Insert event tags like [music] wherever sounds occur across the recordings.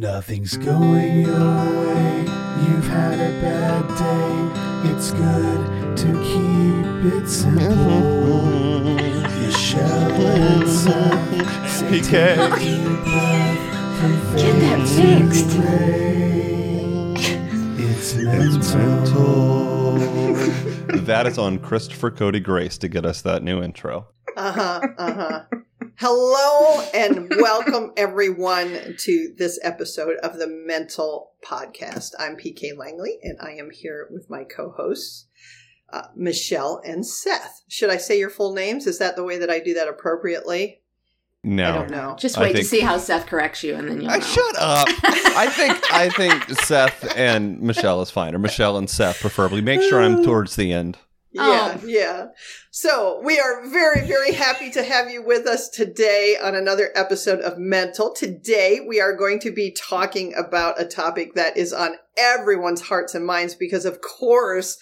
Nothing's going your way. You've had a bad day. It's good to keep it simple. Michelle and Seth say PK. take a deep breath from Get that fixed. It's mental. [laughs] that is on Christopher Cody Grace to get us that new intro. Uh huh. Uh huh. Hello [laughs] and welcome everyone to this episode of the Mental Podcast. I'm PK Langley and I am here with my co-hosts, uh, Michelle and Seth. Should I say your full names? Is that the way that I do that appropriately? No. I don't know. Just I wait to see how Seth corrects you, and then you'll I know. shut up. I think [laughs] I think Seth and Michelle is fine, or Michelle and Seth preferably. Make sure I'm [laughs] towards the end. Yeah, Oh. yeah. So we are very, very happy to have you with us today on another episode of Mental. Today we are going to be talking about a topic that is on everyone's hearts and minds because, of course,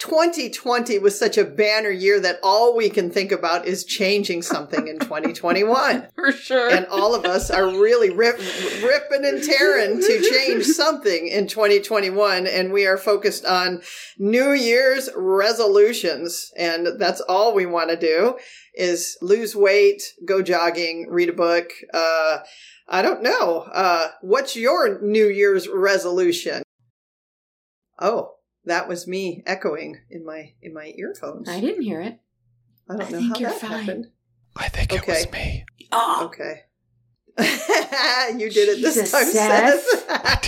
2020 was such a banner year that all we can think about is changing something in 2021. [laughs] for sure. And all of us are really rip, ripping and tearing to change [laughs] something in 2021. And we are focused on New Year's resolutions. And that's all we want to do is lose weight, go jogging, read a book. Uh, I don't know. Uh, what's your New Year's resolution? Oh, that was me echoing in my, in my earphones. I didn't hear it. I don't I know think how you're that fine. happened. I think it was me. Oh, Okay. [laughs] you did it this Jesus, time, Seth. Seth.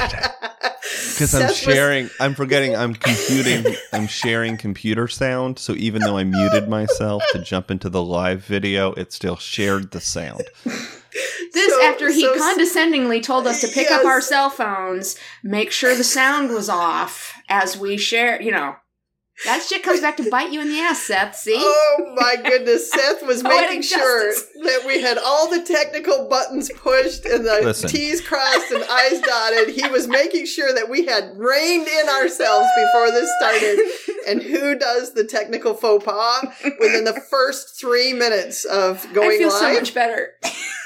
Because [laughs] I'm Seth was- sharing, I'm forgetting, I'm computing, I'm sharing computer sound. So even though I muted myself to jump into the live video, it still shared the sound. [laughs] this So- after he so- condescendingly told us to pick up our cell phones, make sure the sound was off as we share. You know, that shit comes back to bite you in the ass, Seth. See? Oh my goodness, [laughs] Seth was making sure that we had all the technical buttons pushed and the Listen. T's crossed and I's dotted. He was making sure that we had reined in ourselves before this started. And who does the technical faux pas within the first three minutes of going I feel live? so much better.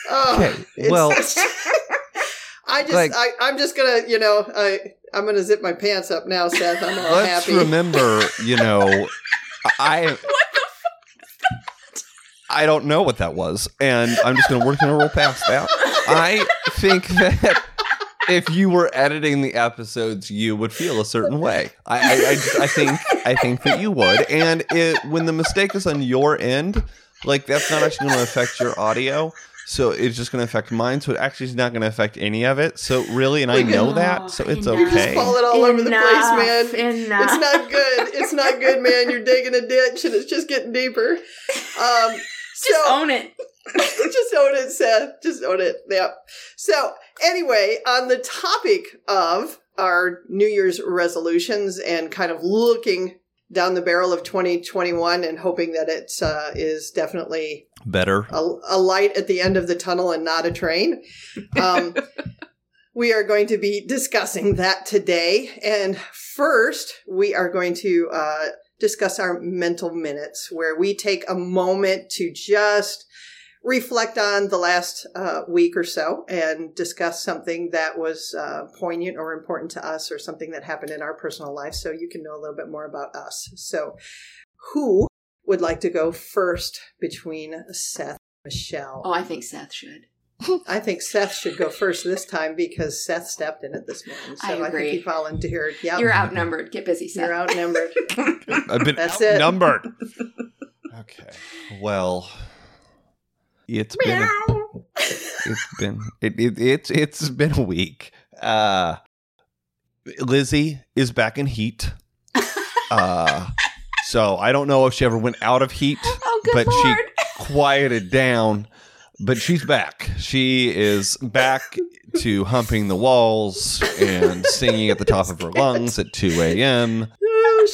Oh, Okay, well- [laughs] I just, Like- I, I'm just gonna, you know, I, I'm gonna zip my pants up now, Seth. I'm all Let's happy. remember, you know, I. [laughs] What the fuck? I don't know what that was, and I'm just going to work to roll past that. I think that if you were editing the episodes, you would feel a certain way. I, I, I, just- I think, I think that you would, and it, when the mistake is on your end, like that's not actually going to affect your audio. So it's just going to affect mine. So it actually is not going to affect any of it. So really, and I know that. So it's Enough. You're just okay. falling all over the place, man. Enough. It's not good. It's not good, man. You're digging a ditch and it's just getting deeper. Um, [laughs] Just so own it. [laughs] just own it, Seth. Just own it. Yep. So anyway, on the topic of our New Year's resolutions and kind of looking down the barrel of 2021 and hoping that it uh, is definitely Better. a, a light at the end of the tunnel and not a train. Um, [laughs] we are going to be discussing that today. And first, we are going to uh, discuss our mental minutes, where we take a moment to just reflect on the last uh, week or so and discuss something that was uh, poignant or important to us or something that happened in our personal life so you can know a little bit more about us. So, who would like to go first between Seth and Michelle? Oh, I think Seth should. [laughs] I think Seth should go first this time because Seth stepped in it this morning. So I I, agree. think he volunteered. Yep. You're outnumbered. Get busy, Seth. You're outnumbered. [laughs] I've been That's it. outnumbered. [laughs] okay. Well, it's been a, it's been it, it it's it's been a week. Uh Lizzie is back in heat. [laughs] Uh so I don't know if she ever went out of heat, oh, good but lord. she quieted down. But she's back. She is back [laughs] to humping the walls and singing at the top of her [laughs] lungs at 2 a.m.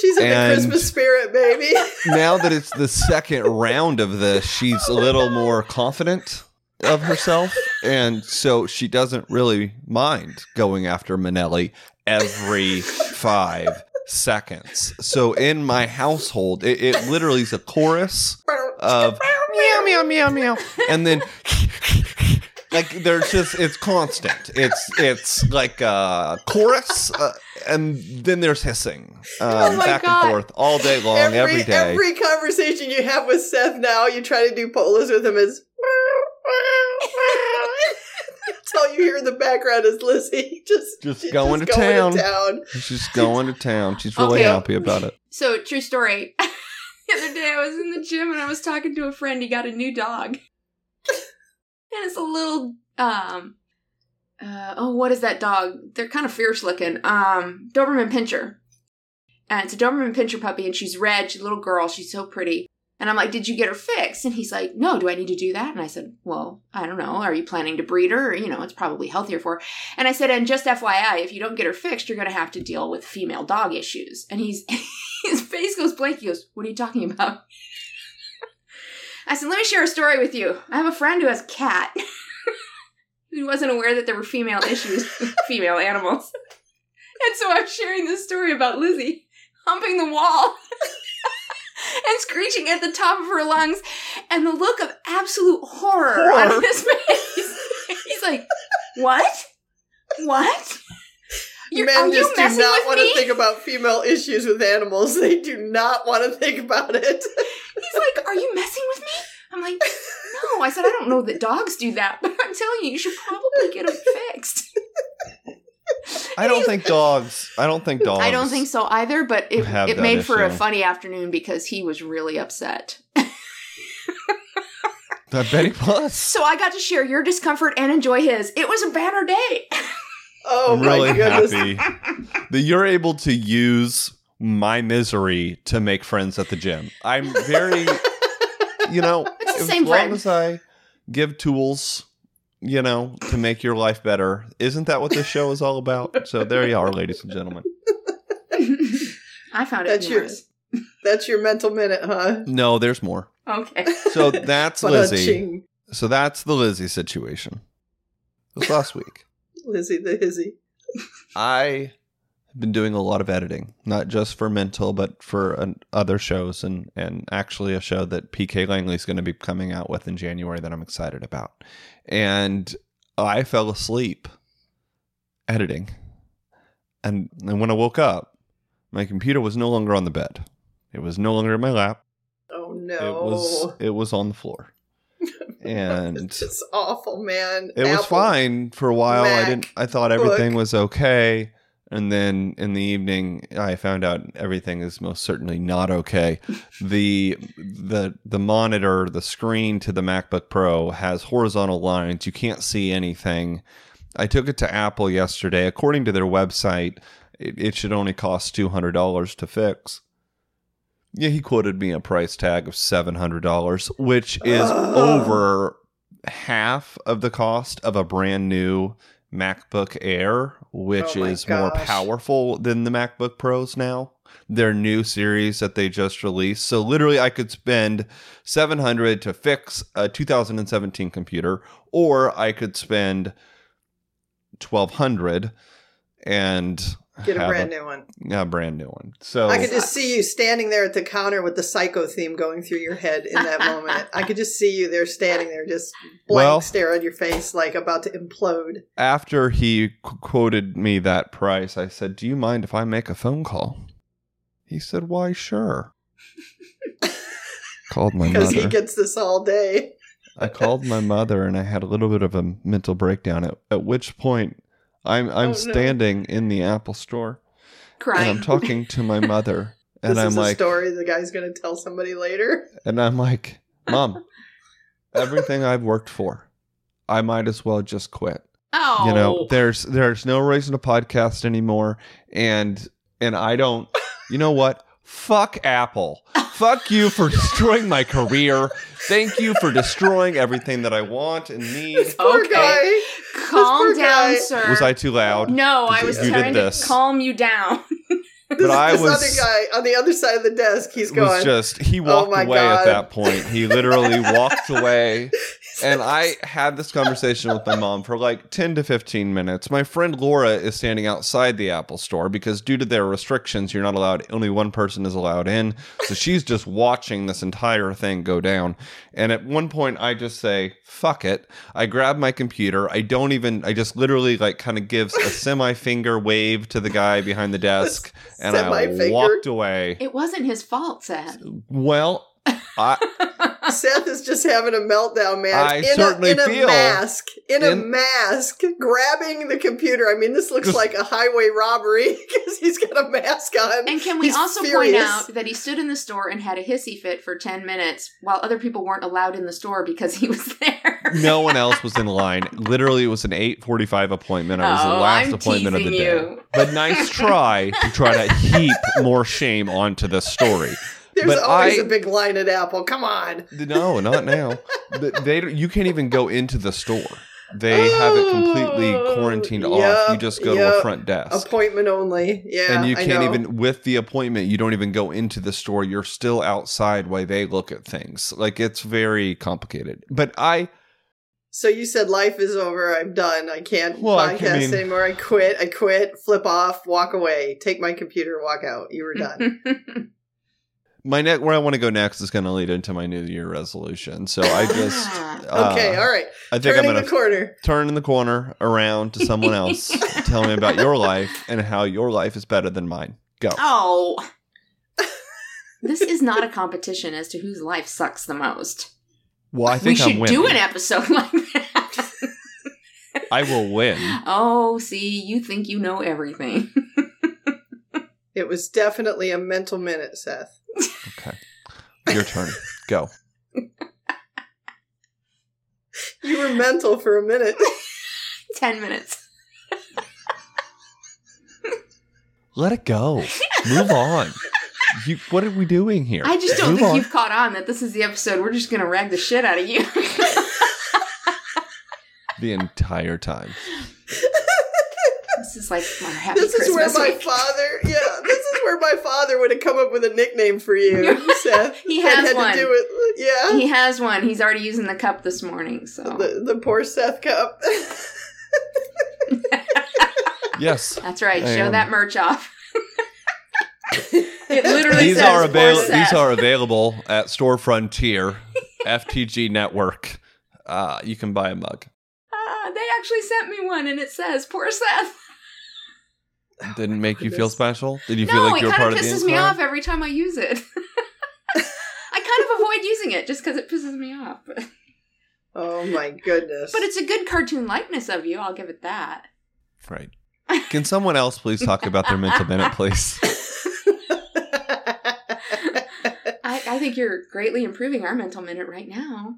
She's in And- the Christmas spirit, baby. [laughs] now that it's the second round of this, she's a little more confident of herself. And so she doesn't really mind going after Manelli every five seconds. So in my household, it, it literally is a chorus of meow, meow, meow, meow. And then [laughs] Like there's just it's constant. It's it's like a chorus, uh, and then there's hissing um, Oh back God. and forth all day long, every, every day. every conversation you have with Seth now, you try to do polas with him is. That's all you hear in the background is Lizzie just Just she's going to going town. to town. She's going to town. She's really Okay. happy about it. So, true story. [laughs] the other day I was in the gym and I was talking to a friend. He got a new dog. And it's a little, um, uh, oh, what is that dog? They're kind of fierce looking. Um, Doberman Pinscher. And it's a Doberman Pinscher puppy and she's red. She's a little girl. She's so pretty. And I'm like, did you get her fixed? And he's like, no, do I need to do that? And I said, well, I don't know. Are you planning to breed her? Or, you know, it's probably healthier for her. And I said, and just FYI, if you don't get her fixed, you're going to have to deal with female dog issues. And he's, [laughs] his face goes blank. He goes, what are you talking about? I said, let me share a story with you. I have a friend who has a cat [laughs] who wasn't aware that there were female issues with [laughs] female animals. And so I'm sharing this story about Lizzie humping the wall [laughs] and screeching at the top of her lungs and the look of absolute horror, Horror. on his face. He's like, what? What? You're, are Men you just do not want me? to think about female issues with animals. They do not want to think about it. He's like, Are you messing with me? I'm like, No. I said, I don't know that dogs do that, but I'm telling you, you should probably get them fixed. I don't think dogs. I don't think dogs. I don't think so either, but it, have it that made for a funny afternoon because he was really upset. I bet he was. So I got to share your discomfort and enjoy his. It was a banner day. Oh I'm my really goodness. happy that you're able to use my misery to make friends at the gym. I'm very, you know, [laughs] It's the as same long friend. as I give tools, you know, to make your life better. Isn't that what this show is all about? So there you are, ladies and gentlemen. [laughs] I found it That's your humorous. that's your mental minute, huh? No, there's more. Okay. So that's [laughs] Lizzie. So that's the Lizzie situation. It was last week. Lizzie the hizzy. I have been doing a lot of editing, not just for Mental, but for an, other shows, and and actually a show that PK Langley is going to be coming out with in January that I'm excited about. And I fell asleep editing, and and when I woke up, my computer was no longer on the bed. It was no longer in my lap. Oh no. It was it was on the floor, and [laughs] it's awful, man. it was fine for a while. I didn't. I thought everything book. was okay, and then in the evening, I found out everything is most certainly not okay. [laughs] the the the monitor, the screen to the MacBook Pro has horizontal lines. You can't see anything. I took it to Apple yesterday. According to their website, it, it should only cost two hundred dollars to fix. Yeah, he quoted me a price tag of seven hundred dollars, which is Ugh. over half of the cost of a brand new MacBook Air, which Oh is more powerful than the MacBook Pros now. Their new series that they just released. So literally I could spend 700 to fix a 2017 computer or I could spend 1200 and Get a brand new one. a brand new one. So I could just see you standing there at the counter with the psycho theme going through your head in that moment. I could just see you there standing there, just blank Well- stare on your face, like about to implode. after he qu- quoted me that price, I said, "Do you mind if I make a phone call?" He said, "Why, sure." [laughs] called my Because he gets this all day. I called my mother, and I had a little bit of a mental breakdown. At, at which point, I'm I'm Oh, no. standing in the Apple store, and Crying. I'm talking to my [laughs] mother, and this I'm is a like, story the guy's going to tell somebody later. and I'm like, "Mom, everything I've worked for, I might as well just quit." oh. you know oh. there's there's no reason to podcast anymore and and i don't you know what fuck apple fuck you for [laughs] destroying my career thank you for destroying everything that i want and need This poor Okay. guy. Calm down, guy. sir. was i too loud No, I was You did trying to this. calm you down. [laughs] This, I this was- other guy on the other side of the desk, he's it was going. just he oh walked my away at that point he literally [laughs] walked away and I had this conversation with my mom for like 10 to 15 minutes. My friend Laura is standing outside the Apple store because, due to their restrictions, you're not allowed, only one person is allowed in. So she's just watching this entire thing go down. And at one point, I just say, fuck it. I grab my computer. I don't even, I just literally like kind of gives a semi finger wave to the guy behind the [laughs] desk. And I walked away. It wasn't his fault, Seth. Well, I, [laughs] Seth is just having a meltdown, man. I in certainly a, in feel- a mask, in, a mask, grabbing the computer. I mean, this looks Just- like a highway robbery [laughs] because he's got a mask on. And can we He's also furious. point out that he stood in the store and had a hissy fit for 10 minutes while other people weren't allowed in the store because he was there? no [laughs] one else was in line. Literally, it was an 8:45 appointment. I was the Oh, last I'm appointment of the teasing day. you. But nice try to try to heap more shame onto this story. There's but always I- a big line at Apple. Come on. No, not now. Th- They you can't even go into the store. They have it completely Oh, quarantined off. You just go to a front desk. Appointment only. Yeah. and you can't know. even with the appointment you don't even go into the store you're still outside while they look at things like it's very complicated but i So you said life is over. I'm done. I can't Well, podcast can mean- anymore. I quit. I quit. Flip off. Walk away. Take my computer. Walk out. You were done. [laughs] my neck where i want to go next is going to lead into my new year resolution so i just [laughs] uh, okay. All right. i think Turning i'm going the to corner. turn in the corner around to someone else tell me about your life and how your life is better than mine go oh. [laughs] This is not a competition as to whose life sucks the most. well i we think i'm should winning do an episode [laughs] like that. i will win oh, see, you think you know everything. It was definitely a mental minute, Seth. Okay your turn go [laughs] You were mental for a minute. [laughs] 10 minutes. let it go move on you, what are we doing here I just don't Move think on. you've caught on that this is the episode. We're just going to rag the shit out of you. [laughs] the entire time this is like my happy this is where my week. father, yeah, this is where my father would have come up with a nickname for you, [laughs] Seth. [laughs] He that has had one. to do with, yeah, He has one. He's already using the cup this morning, so the the poor Seth cup. [laughs] yes that's right. I Show am. that merch off. It literally these says are poor available. Seth. These are available at Store Frontier, FTG Network. Uh, you can buy a mug. Ah, they actually sent me one, and it says "Poor Seth." [sighs] Didn't make you feel special? Did you feel like you it were kind part of of the pisses me off every time I use it. [laughs] I kind of avoid using it just because it pisses me off. [laughs] Oh my goodness! but it's a good cartoon likeness of you. I'll give it that. Right. [laughs] Can someone else please talk about their mental minute, please? I, I think you're greatly improving our mental minute right now.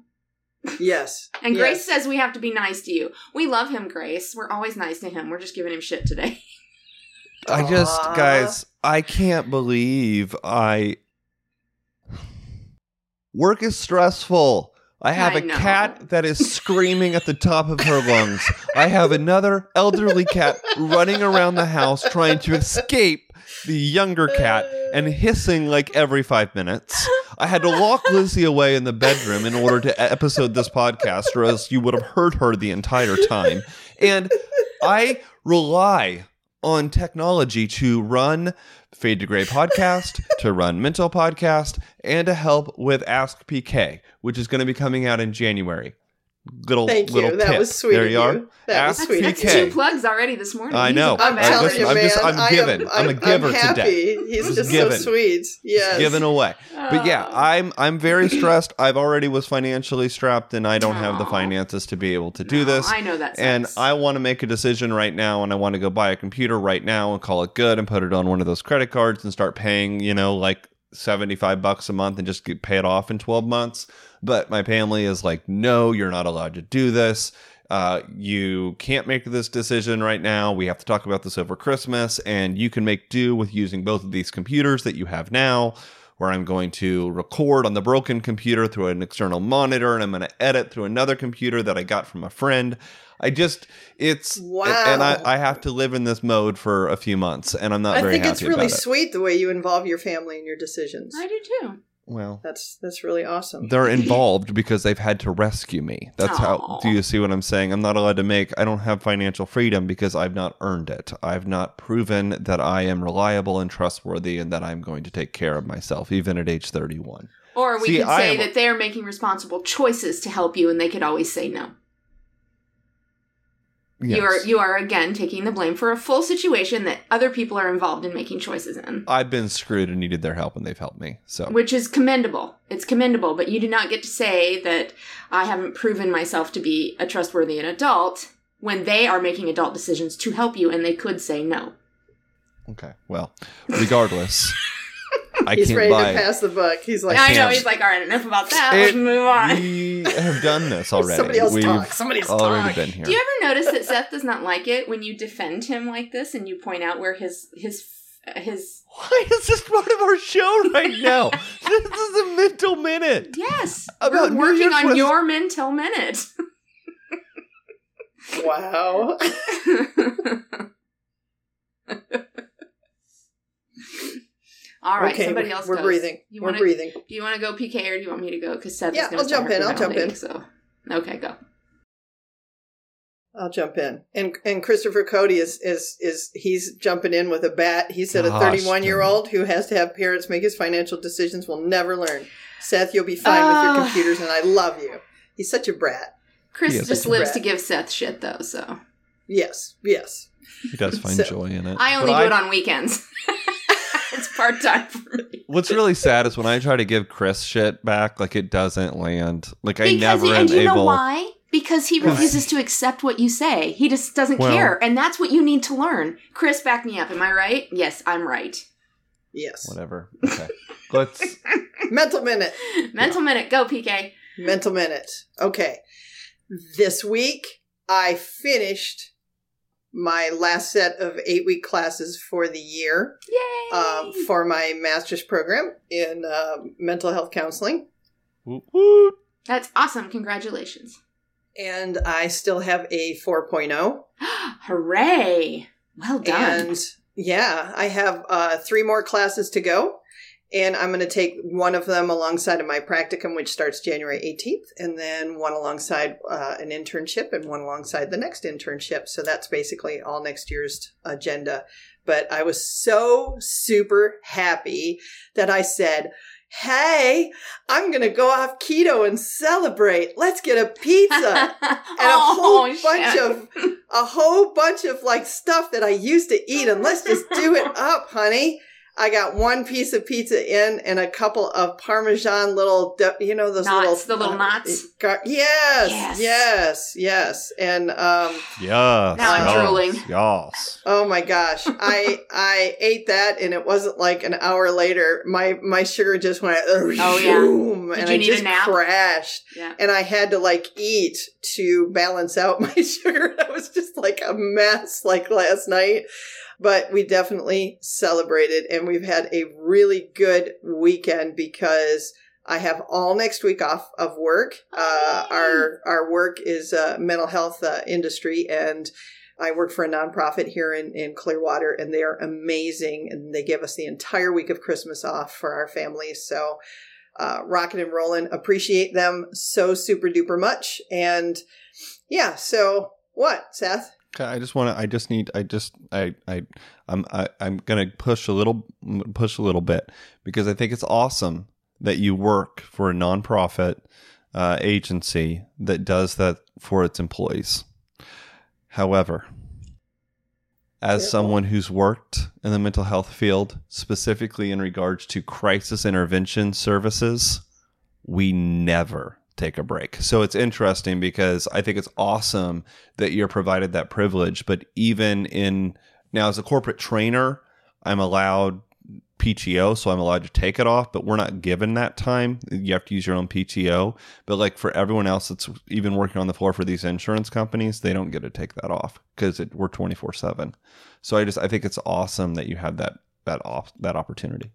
yes, And yes. Grace says we have to be nice to you. We love him, Grace. We're always nice to him. We're just giving him shit today. I just, Aw. guys, I can't believe I. Work is stressful. I have I a know. cat that is [laughs] screaming at the top of her lungs. I have another elderly cat running around the house trying to escape the younger cat and hissing like every five minutes. I had to lock Lizzie away in the bedroom in order to episode this podcast, or else you would have heard her the entire time. And I rely on technology to run Fade to Gray [laughs] podcast, to run Mental podcast, and to help with Ask PK, which is going to be coming out in January. Little, Thank little you. That tip. was sweet. There of you are. you. That was Ask sweet. That's PK. two plugs already this morning. I know. I'm I telling just- you, I'm man. just- I'm I'm, I'm a giver I'm happy. today. He's Just just given. so sweet. Yes. Given away. But yeah, Oh. I'm I'm very [clears throat] stressed. I've already was financially strapped and I don't have the finances to be able to do No, this. I know that. and. I want to make a decision right now and I want to go buy a computer right now and call it good and put it on one of those credit cards and start paying, you know, like 75 bucks a month and just get, pay it off in 12 months. But my family is like, no, you're not allowed to do this. Uh, you can't make this decision right now. We have to talk about this over Christmas, and you can make do with using both of these computers that you have now. Where I'm going to record on the broken computer through an external monitor, and I'm going to edit through another computer that I got from a friend. I just, it's, Wow. and I, I have to live in this mode for a few months, and I'm not very. I think it's really it. sweet the way you involve your family in your decisions. I do too. Well, That's that's really awesome. they're involved because they've had to rescue me. That's how. Do you see what I'm saying? I'm not allowed to make. I don't have financial freedom because I've not earned it. I've not proven that I am reliable and trustworthy, and that I'm going to take care of myself, even at age 31. Or we See, could say am- that they are making responsible choices to help you, and they could always say no. Yes. You are you are again taking the blame for a full situation that other people are involved in making choices in, I've been screwed and needed their help, and they've helped me. So which is commendable. It's commendable, but you do not get to say that I haven't proven myself to be a trustworthy an adult when they are making adult decisions to help you, and they could say no. okay. Well, regardless, [laughs] I He's can't ready buy. to pass the buck. He's like, I know he's like, all right, enough about that. It- Let's move on. we have done this [laughs] already. Somebody else We've talk. Somebody else already talk. been here. Do you ever notice that Seth does not like it when you defend him like this and you point out where his his his Why is this part of our show right [laughs] now? this is a mental minute. yes About we're working on res- your mental minute. Wow. [laughs] All right, okay, somebody we're, else. we're goes. breathing. You we're wanna, breathing. Do you want to go PK or do you want me to go? Because Seth Yeah, is going I'll jump in, I'll jump in. So okay, go. I'll jump in. And and Christopher Cody is is is he's jumping in with a bat. He said Gosh, a 31 year old who has to have parents make his financial decisions will never learn. Seth, you'll be fine with Ah. your computers, and I love you. He's such a brat. Chris just lives brat. to give Seth shit though, so Yes, yes. He does find So- joy in it. I only But do it on weekends. [laughs] it's part time for me. What's really sad is when I try to give Chris shit back, like it doesn't land. Like I Because never he, am and you able. know why? Because he refuses to accept what you say. He just doesn't Well- care, and that's what you need to learn. Chris, back me up. Am I right? Yes, I'm right. Yes. Whatever. Okay. Let's. [laughs] Mental minute. Mental minute, go PK. Mental minute. Okay. This week, I finished my last set of eight week classes for the year Yay! um, for my master's program in uh, mental health counseling. Whoop, whoop. that's awesome. Congratulations. And I still have a 4.0. [gasps] Hooray! Well done. And yeah, I have uh, three more classes to go. And I'm going to take one of them alongside of my practicum, which starts January 18th, and then one alongside uh, an internship and one alongside the next internship. So that's basically all next year's agenda. But I was so super happy that I said, Hey, I'm going to go off keto and celebrate. Let's get a pizza and [laughs] and a whole bunch of a whole bunch of like stuff that I used to eat, and let's just do it up, honey. I got one piece of pizza in and a couple of Parmesan little, you know, those Knots, little the little knots? gar- yes, Yes. yes, yes, and um, Yes. Now I'm yes, drooling. Yes. oh my gosh, I I ate that, and it wasn't like an hour later. My my sugar just went, oh yeah. Did and you I need a just nap? crashed Yeah. and I had to like eat to balance out [laughs] my sugar. I was just like a mess like last night. But we definitely celebrated and we've had a really good weekend because I have all next week off of work. Uh, our our work is uh, mental health uh, industry and I work for a nonprofit here in, in Clearwater and they are amazing and they give us the entire week of Christmas off for our families. So uh, rocking and rolling. Appreciate them so super duper much. And yeah, so what, Seth? Okay, I just want to. I just need. I just. I. I. I'm. I, I'm gonna push a little. Push a little bit because I think it's awesome that you work for a nonprofit uh, agency that does that for its employees. However, as someone who's worked in the mental health field, specifically in regards to crisis intervention services, we never take a break. So it's interesting because I think it's awesome that you're provided that privilege. But even in now, as a corporate trainer, I'm allowed PTO, so I'm allowed to take it off, but we're not given that time. You have to use your own PTO. But like for everyone else that's even working on the floor for these insurance companies, they don't get to take that off because we're 24 seven. So I just I think it's awesome that you have that that off that opportunity.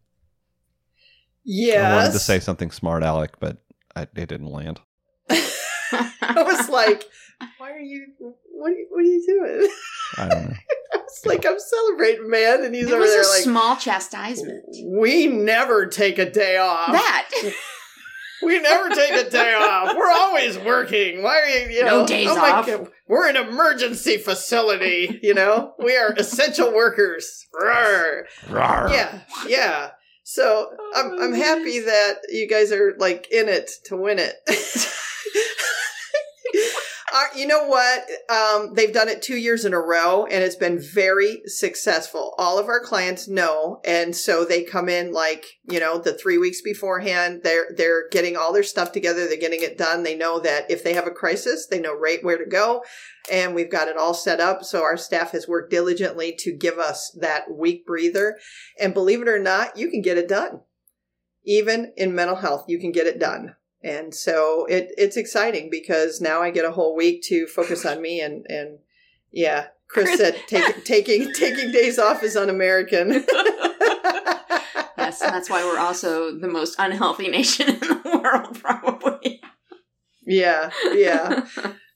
Yes. I wanted to say something smart, Alec, but I, it didn't land. [laughs] I was like, why are you, what are you, what are you doing? I don't know. [laughs] I was it's like I'm celebrating, man, and he's It over was there a like, small chastisement. we never take a day off. That [laughs] We never take a day off. We're always working. Why are you, you No know? days oh my off. God. We're an emergency facility, you know? We are essential workers. Rawr. Rawr. Yeah, yeah. So oh, I'm I'm happy that you guys are like in it to win it. [laughs] [laughs] You know what? Um, they've done it two years in a row, and it's been very successful. All of our clients know, and so they come in like you know the three weeks beforehand. They're they're getting all their stuff together. They're getting it done. They know that if they have a crisis, they know right where to go, and we've got it all set up. So our staff has worked diligently to give us that week breather. And believe it or not, you can get it done. Even in mental health, you can get it done. And so it it's exciting because now I get a whole week to focus on me and and yeah, Chris, Chris- said take, [laughs] taking taking days off is un-American. [laughs] [laughs] yes, that's why we're also the most unhealthy nation in the world, probably. yeah, yeah.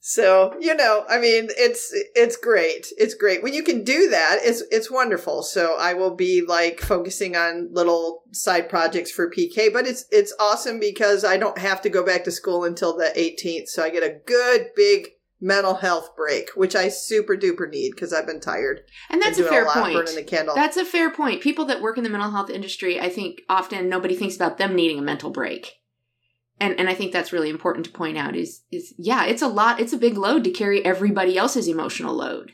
So you know, I mean, it's it's great. It's great when you can do that. It's it's wonderful. So I will be like focusing on little side projects for PK, but it's it's awesome because I don't have to go back to school until the 18th. So I get a good big mental health break, which I super duper need because I've been tired. And that's a fair lot, point. Burning the candle. That's a fair point. People that work in the mental health industry, I think often nobody thinks about them needing a mental break. And and I think that's really important to point out is is yeah, it's a lot, it's a big load to carry everybody else's emotional load.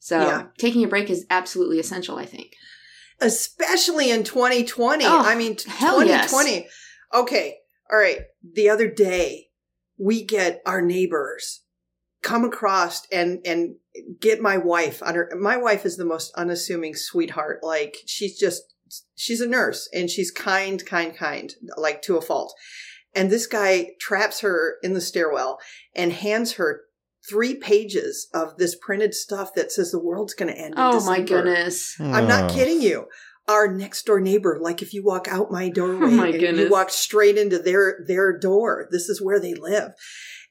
So Yeah. taking a break is absolutely essential, I think. especially in 2020. Oh, I mean, t- hell yes. 2020. Okay. All right. The other day, we get our neighbors come across and, and get my wife on her. My wife is the most unassuming sweetheart. Like she's just, she's a nurse and she's kind, kind, kind, like to a fault. And this guy traps her in the stairwell and hands her three pages of this printed stuff that says the world's going to end. in Oh my December. goodness. I'm not kidding you. Our next door neighbor, like if you walk out my [laughs] doorway, Oh my and you walk straight into their their door. This is where they live.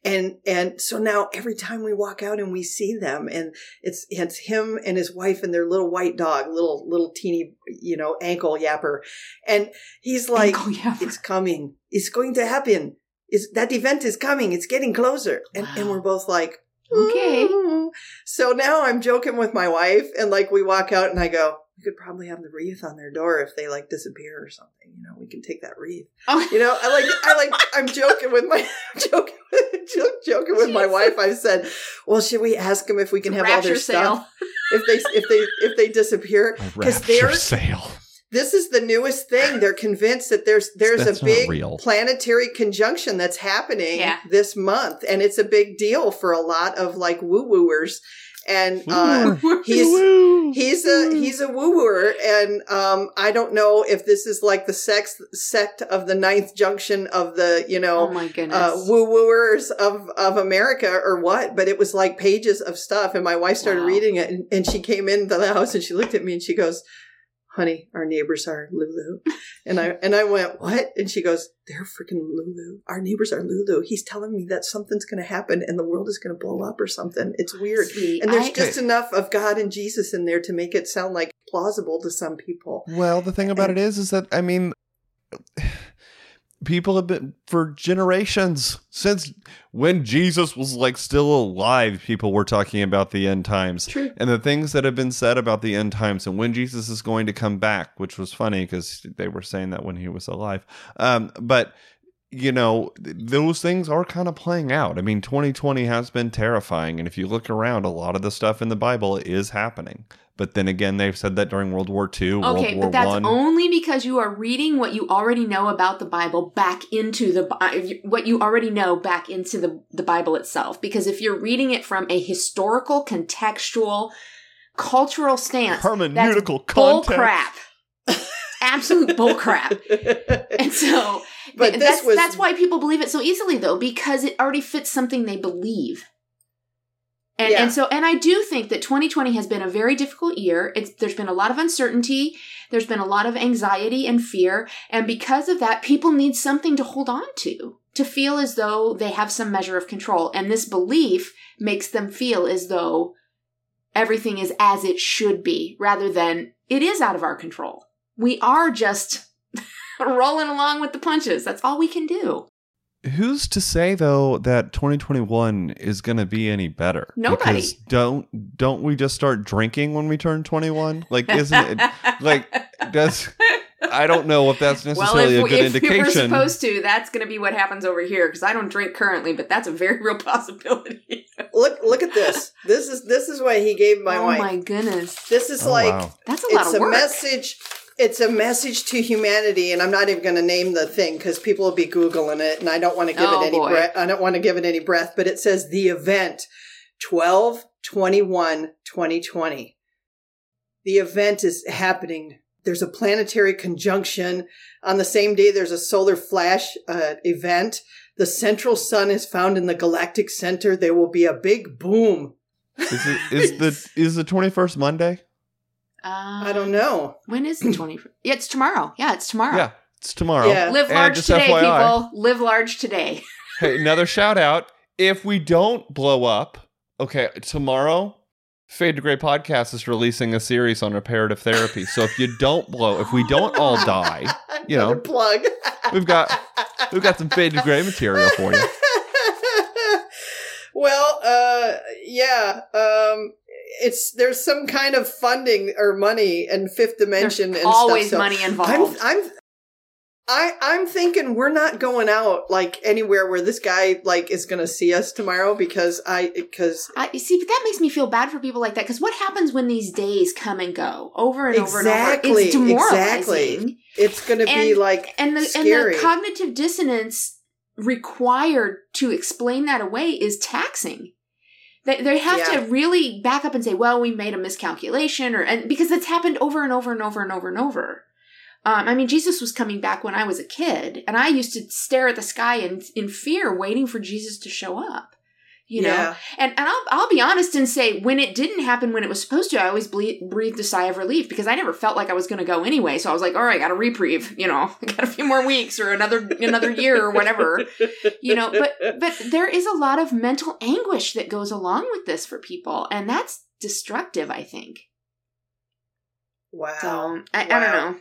And and so now every time we walk out and we see them, and it's it's him and his wife and their little white dog, little little teeny, you know, ankle yapper, and he's like, "It's coming. It's going to happen. Is that event is coming? It's getting closer." And and we're both like, Okay. "Ooh." So now I'm joking with my wife, and like we walk out, and I go, "We could probably have the wreath on their door if they like disappear or something. You know, we can take that wreath. [laughs] Oh, You know, I like, I like, I'm joking with my, [laughs] joking, joke, joking with my wife. I said, "Well, should we ask them if we can have all their sale. stuff [laughs] if they, if they, if they disappear?" A Because rapture they're sale. this is the newest thing. They're convinced that there's there's That's a big real. planetary conjunction that's happening Yeah. this month, and it's a big deal for a lot of like woo wooers. And uh, he's he's a he's a woo wooer, and um, I don't know if this is like the sex sect of the ninth junction of the you Oh know my goodness. uh, woo wooers of of America or what, but it was like pages of stuff. And my wife started Wow. reading it, and, and she came into the house and she looked at me and she goes, "Honey, our neighbors are Lulu," and I and I went, "What?" And she goes, "They're freaking Lulu. Our neighbors are Lulu. He's telling me that something's going to happen and the world is going to blow up or something. It's weird." See, And there's I- just enough of God and Jesus in there to make it sound like plausible to some people. Well, the thing about it is, is that I mean, people have been for generations since when Jesus was like still alive. People were talking about the end times True. and the things that have been said about the end times and when Jesus is going to come back, which was funny because they were saying that when he was alive. Um, but you know, th- those things are kind of playing out. I mean, 2020 has been terrifying. And if you look around, a lot of the stuff in the Bible is happening. But then again, they've said that during World War II, Okay, World War but that's One. only because you are reading what you already know about the Bible back into the what you already know back into the the Bible itself. Because if you're reading it from a historical, contextual, cultural stance, Hermeneutical bull context. crap, [laughs] absolute bull crap. [laughs] And so, But th- this that's was- that's why people believe it so easily, though, because it already fits something they believe. And, Yeah. and so, and I do think that 2020 has been a very difficult year. It's there's been a lot of uncertainty, there's been a lot of anxiety and fear, and because of that, people need something to hold on to, to feel as though they have some measure of control. And this belief makes them feel as though everything is as it should be rather than it is out of our control. We are just [laughs] rolling along with the punches. That's all we can do. Who's to say though that 2021 is going to be any better? Nobody. Because don't don't we just start drinking when we turn 21? Like isn't it like does I don't know if that's well, necessarily if, a we, good if we were indication. supposed to, that's going to be what happens over here because I don't drink currently, but that's a very [laughs] real possibility. Look look at this. This is this is what he gave my oh wife. my goodness, This is Oh, like wow. that's a lot it's of a message it's a message to humanity and i'm not even going to name the thing because people will be googling it and i don't want to give Oh, it any boy. breath i don't want to give it any breath but it says the event 12 21 2020 the event is happening. There's a planetary conjunction. On the same day there's a solar flash uh, event. The central sun is found in the galactic center. There will be a big boom. Is, it, is the [laughs] is the 21st Monday? I don't know When is the 20th? [clears throat] Yeah, it's tomorrow. Yeah, it's tomorrow. Yeah, it's tomorrow. Yeah. Live large just today, FYI. people. Live large today. [laughs] Hey, another shout out. If we don't blow up, okay, tomorrow, Fade to Gray Podcast is releasing a series on reparative therapy. So if you don't blow, if we don't all [laughs] die, you know, plug we've got we've got some Fade to Gray material for you. [laughs] well, uh, yeah, um, it's there's some kind of funding or money and Fifth Dimension There's and always stuff. so money I'm, involved. I'm, I, I'm thinking we're not going out like anywhere where this guy like is going to see us tomorrow because I because I, see, but that makes me feel bad for people like that because what happens when these days come and go over and over and over? Exactly, It's demoralizing. exactly. it's going to be like And the scary. and the cognitive dissonance required to explain that away is taxing. They, they have Yeah. to really back up and say, "Well, we made a miscalculation," or and because it's happened over and over and over and over and over. Um, I mean, Jesus was coming back when I was a kid, and I used to stare at the sky in in fear, waiting for Jesus to show up. You know, yeah. and and I'll I'll be honest and say when it didn't happen when it was supposed to, I always ble- breathed a sigh of relief because I never felt like I was going to go anyway. So I was like, all right, i got a reprieve. You know, I got a few more weeks or another another year or whatever. You know, but but there is a lot of mental anguish that goes along with this for people, and that's destructive. I think. Wow. So I, I don't know.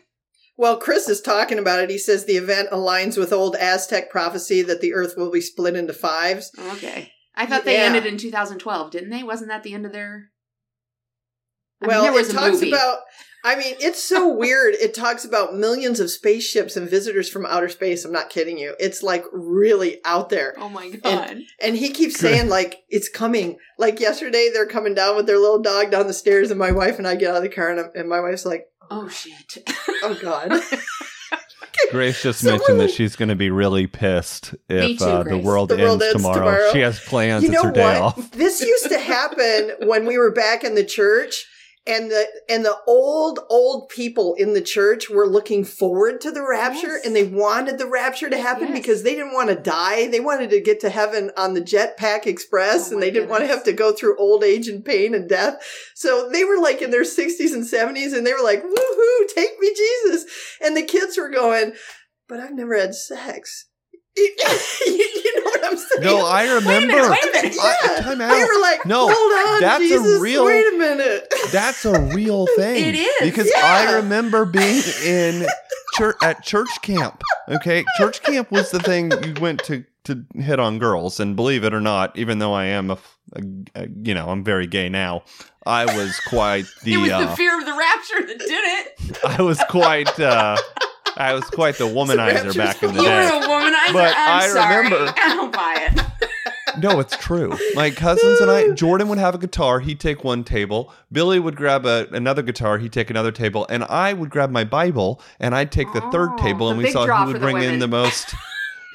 Well, Chris is talking about it. He says the event aligns with old Aztec prophecy that the earth will be split into fives. Okay, I thought they Yeah. ended in 2012, didn't they? Wasn't that the end of their? I mean, well, there was it a talks movie. about. I mean, it's so [laughs] weird. It talks about millions of spaceships and visitors from outer space. I'm not kidding you. It's like really out there. Oh my god! And he keeps saying like it's coming. Like yesterday, they're coming down with their little dog down the stairs, and my wife and I get out of the car, and, I'm- and my wife's like, oh shit! "Oh God." [laughs] [laughs] Grace just So mentioned that she's going to be really pissed if too, uh, the world, The ends, world ends tomorrow. tomorrow. She has plans. you it's know her day what? off. This used to happen when we were back in the church. And the and the old old people in the church were looking forward to the rapture, Yes. and they wanted the rapture to happen Yes. because they didn't want to die. They wanted to get to heaven on the Jetpack Express, Oh and they didn't want to have to go through old age and pain and death. So they were like in their sixties and seventies, and they were like, "Woohoo! Take me, Jesus!" And the kids were going, "But I've never had sex." [laughs] you know what I'm saying? No, I remember. minute, wait a minute. I- Yeah. time out. were like, No, hold on, that's a Jesus, real- wait a minute. That's a real [laughs] thing. It is, because yeah. I remember being in church at church camp. Okay, church camp was the thing you went to to hit on girls, and believe it or not, even though I am a, a- a- you know I'm very gay now, I was quite [laughs] the, it was uh, the fear of the rapture that did it. I was quite uh, I was quite the womanizer back in the You were day. a womanizer. But I'm I sorry. remember- [laughs] I don't buy it. No, it's true. My cousins and I, Jordan would have a guitar. He'd take one table. Billy would grab a, another guitar. He'd take another table. And I would grab my Bible and I'd take the third Oh, table. And we saw who would bring in the most.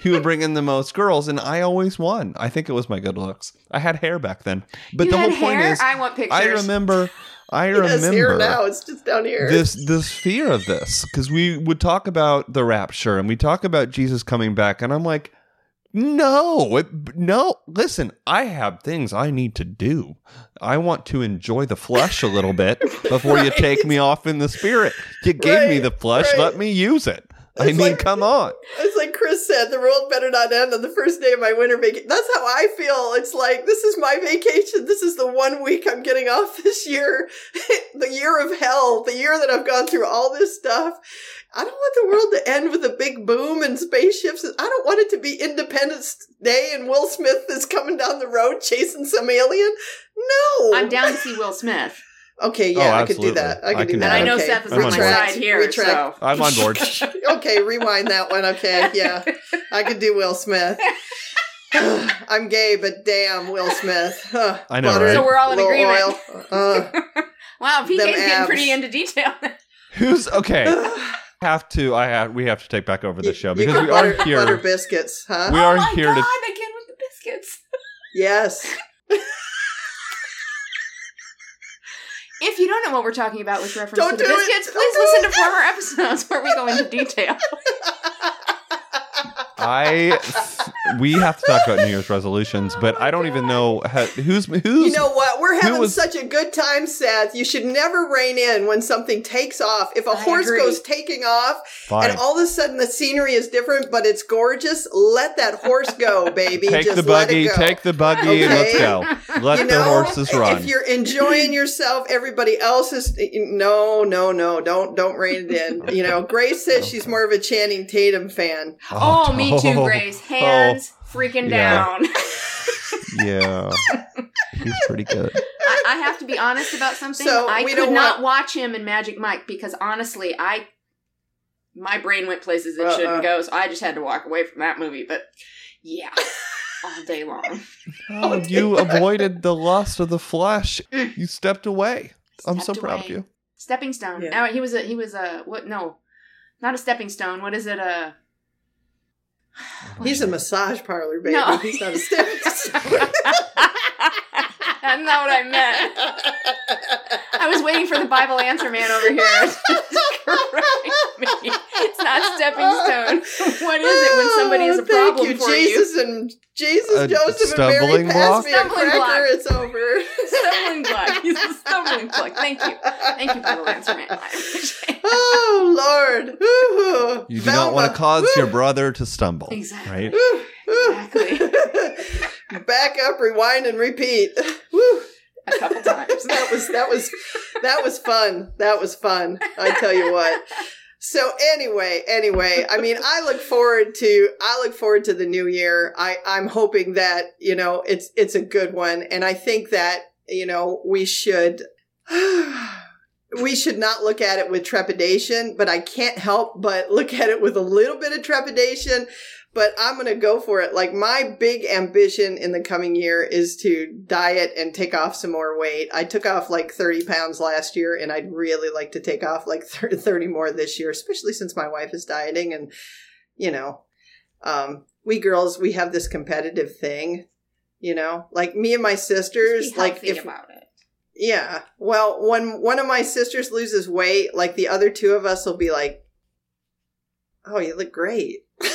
He would bring in the most girls, and I always won. I think it was my good looks. I had hair back then, but you the whole point hair? is, I want pictures. I remember, [laughs] I He remember now. It's just down here. this this fear of this because we would talk about the rapture and we talk about Jesus coming back, and I'm like, no, it, no. Listen, I have things I need to do. I want to enjoy the flesh a little bit [laughs] before you take me off in the spirit. You gave me the flesh, right. let me use it. I mean, like- come on. It's like Chris said, the world better not end on the first day of my winter vacation. That's how I feel. It's like, this is my vacation. This is the one week I'm getting off this year. [laughs] the year of hell. The year that I've gone through all this stuff. I don't want the world to end with a big boom and spaceships. I don't want it to be Independence Day and Will Smith is coming down the road chasing some alien. No. I'm down to see Will Smith. Okay, Oh, yeah, I could do that. I I could do that. And I know okay. Seth is I'm on on my board. side here. Retract. So. I'm on board. [laughs] okay, rewind that one. Okay, yeah, I could do Will Smith. [laughs] I'm gay, but damn, Will Smith. [laughs] Huh. I know, Butter, right? So we're all in agreement. oil. Uh, Wow, PK's Them getting pretty into detail. Who's okay? [sighs] Have to. I have. We have to take back over the show because could we butter, are here. butter biscuits, huh? We oh are my here God, to. again with the biscuits. yes. If you don't know what we're talking about with reference Don't to the do it. biscuits, Don't please do listen it. to former episodes where we go into detail. [laughs] I. We have to talk about New Year's resolutions, but I don't even know how, who's who's. You know what? We're having was- such a good time, Seth. You should never rein in when something takes off. If a I horse agree. goes taking off fine. and all of a sudden the scenery is different, but it's gorgeous, let that horse go, [laughs] baby. take Just the let buggy. it go. Take the buggy and let's go. Let You the know, horses run. If you're enjoying yourself, everybody else is no, no, no. Don't don't rein it in. You know, Grace says [laughs] she's more of a Channing Tatum fan. Oh, oh me too, Graves. Grace. Hands freaking Yeah. down. [laughs] Yeah, he's pretty good. I, I have to be honest about something. So, I could don't watch him in Magic Mike because honestly, I my brain went places it Uh-uh. shouldn't go, so I just had to walk away from that movie. But yeah, all day long. [laughs] Oh, you avoided the lust of the flesh. Mm. You stepped away. I'm so Stepped proud of you. Stepping stone. Yeah. Oh, he was a he was a what? No, not a stepping stone. What is it? A He's a massage parlor baby. No. He's not a stone. That's not what I meant. [laughs] I was waiting for the Bible answer man over here [laughs] [laughs] correct me. It's not stepping stone. What is it when somebody has a Oh, thank problem you, for Jesus and Jesus, A Joseph, and Mary stumbling pass block? me a Stumbling cracker. block. It's over. [laughs] Stumbling block. He's a stumbling block. Thank you. Thank you, Bible answer man. I appreciate it. Oh Lord! Ooh, You do not want to cause Woo. your brother to stumble. Exactly. Right? Ooh, ooh. Exactly. Back up, rewind, and repeat. Woo. A couple times. That was that was that was fun. That was fun. I tell you what. So anyway, anyway, I mean, I look forward to I look forward to the new year. I I'm hoping that you know it's it's a good one, and I think that you know we should. [sighs] We should not look at it with trepidation, but I can't help but look at it with a little bit of trepidation. But I'm going to go for it. Like my big ambition in the coming year is to diet and take off some more weight. I took off like 30 pounds last year and I'd really like to take off like [laughs] 30 more this year, especially since my wife is dieting and, you know, um, we girls, we have this competitive thing, you know, like me and my sisters, like if, about it. yeah. Well, when one of my sisters loses weight, like the other two of us will be like, "Oh, you look great." [laughs] but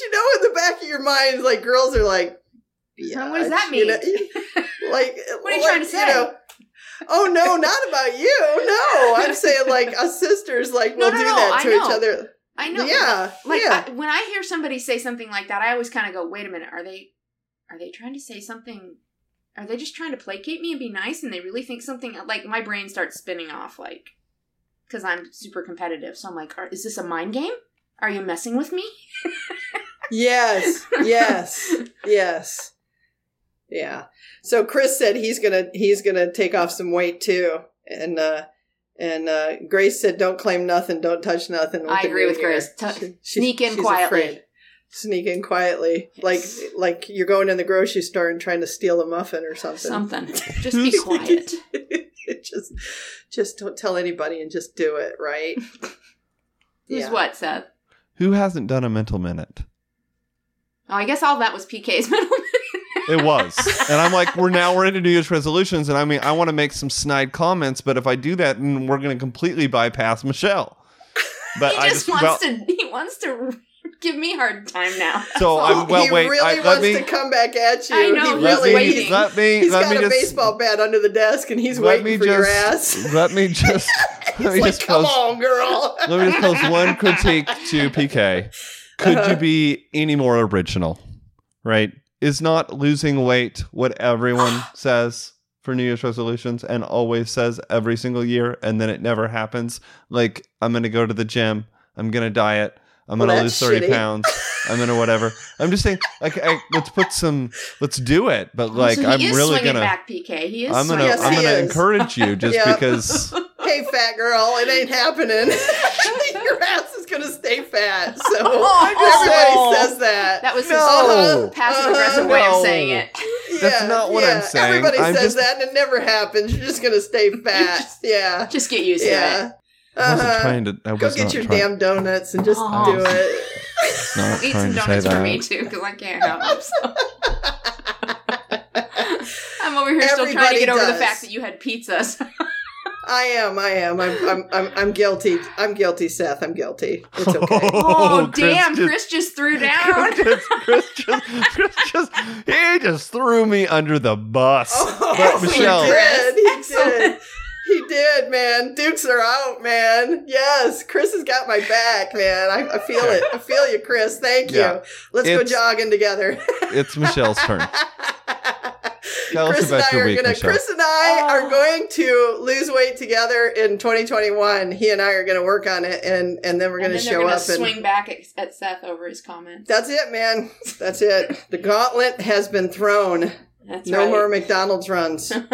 you know, in the back of your mind, like girls are like, Huh, what does that mean? know, [laughs] like, [laughs] What are you like, trying to say? know, oh no, [laughs] not about you. No, I'm saying like us sisters, like we'll no, do no, that to each other. I know. yeah, Like yeah. I, when I hear somebody say something like that, I always kind of go, "Wait a minute, are they are they trying to say something? Are they just trying to placate me and be nice and they really think something like my brain starts spinning off like cuz I'm super competitive. So I'm like, are, is this a mind game? Are you messing with me? Yes, [laughs] yes, yes. Yeah. So Chris said he's gonna he's gonna take off some weight too, and uh and uh Grace said don't claim nothing, don't touch nothing. I agree with year." Grace. Tu- She- sneak in quietly. afraid. Sneak in quietly, like like you're going in the grocery store and trying to steal a muffin or something. Something. [laughs] Just be quiet. [laughs] just just don't tell anybody and just do it, right? Who's Yeah. what, Seth? Who hasn't done a mental minute? Oh, I guess all that was PK's [laughs] middle. name. It was. and I'm like, we're now we're into New Year's resolutions, and I mean, I want to make some snide comments, but if I do that, then we're going to completely bypass Michelle. But he I just, just, wants well, to. He wants to give me hard time now. so I'm all. well. he wait, really I, let wants me to come back at you. I know, he he's let really me waiting. let me He's let got me a just baseball bat under the desk and he's let waiting me for just your ass. [laughs] let me just [laughs] Let me like, just come post- on, girl. Let me just post one critique to PK. Could Uh-huh. you be any more original? Right? Is not losing weight what everyone [sighs] says for New Year's resolutions and always says every single year, and then it never happens? Like, I'm going to go to the gym, I'm going to diet, I'm Well, going to lose 30 shitty. pounds, I'm going to whatever. [laughs] I'm just saying, like, I, let's put some, let's do it. But, like, so I'm really going to. back, PK. He is. I'm gonna Yes, I'm gonna is. encourage you [laughs] just Yeah. because [laughs] hey, fat girl, it ain't happening. [laughs] Your ass is gonna stay fat. So [laughs] Oh. everybody says that. That was his No. passive aggressive Uh-huh. way of saying it. That's not what I'm saying. Everybody I'm says just- that, and it never happens. You're just gonna stay [laughs] fat. just- yeah, Just get used to it. yeah. I wasn't Uh-huh. trying to I was Go get not your trying, damn donuts and just Oh. do it. not Eat some donuts for that. me too, because I can't help them. So. I'm over here still trying to Everybody get over the fact that you had pizza. So- I am. I am. I'm. I'm. I'm. I'm guilty. I'm guilty, Seth. I'm guilty. It's okay. [laughs] Oh, oh, Chris damn! just- Chris just threw [laughs] down. Chris, Chris just, Chris just, he just threw me under the bus. Oh, but Michelle, he did. He Excellent. did. He did, man. Dukes are out, man. Yes, Chris has got my back, man. I, I feel it. I feel you, Chris. Thank you. Let's go jogging together. it's Michelle's turn. [laughs] Tell Chris us about and I your are week, gonna. Michelle. Chris and I Oh. are going to lose weight together in 2021. He and I are going to work on it, and and then we're going to show gonna up and swing back at, at Seth over his comments. That's it, man. That's it. The gauntlet has been thrown. That's no right. more McDonald's runs. [laughs]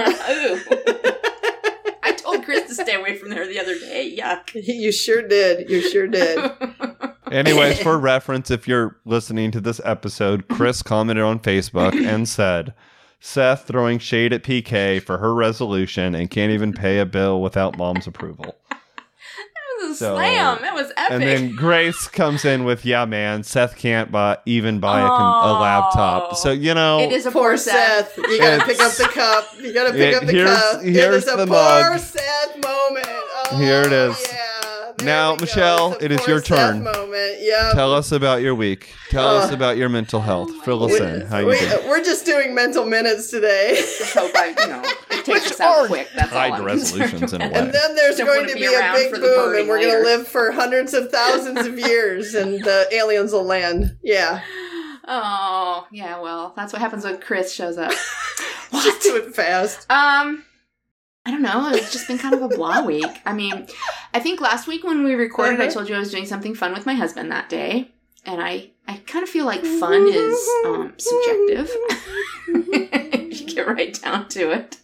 I told Chris to stay away from there the other day. Yuck. [laughs] you sure did. You sure did. [laughs] Anyways, for reference, if you're listening to this episode, Chris commented on Facebook and said, Seth throwing shade at PK for her resolution and can't even pay a bill without mom's approval. That was a So- slam. That was epic. And then Grace comes in with, "Yeah, man, Seth can't buy even buy a, com- a Oh. laptop." So you know, it is a Poor poor Seth. You gotta pick up the cup. You gotta pick Yeah, up the here's- cup. here's it is a the poor mug. Seth moment. Oh, Here it is. Oh, yeah. There Now. Michelle, It's a it is poor your turn. Moment. Yeah. Tell us about your week. Tell us Uh, about your mental health. oh my Fill us we, in. How you we, doing? we're just doing mental minutes today. Just hope I, you know, it takes Which us out quick. That's all tied I'm to resolutions in a way. And then there's Don't going wanna be be a big boom, and we're going to live for hundreds of thousands of years, and the aliens will land. Yeah. Oh, yeah, well, that's what happens when Chris shows up. [laughs] Just do it fast. Um, I don't know. It's just been kind of a blah [laughs] week. I mean, I think last week when we recorded, I Uh-huh. told you I was doing something fun with my husband that day, and I I kind of feel like fun [laughs] is um, subjective. if [laughs] you get right down to it,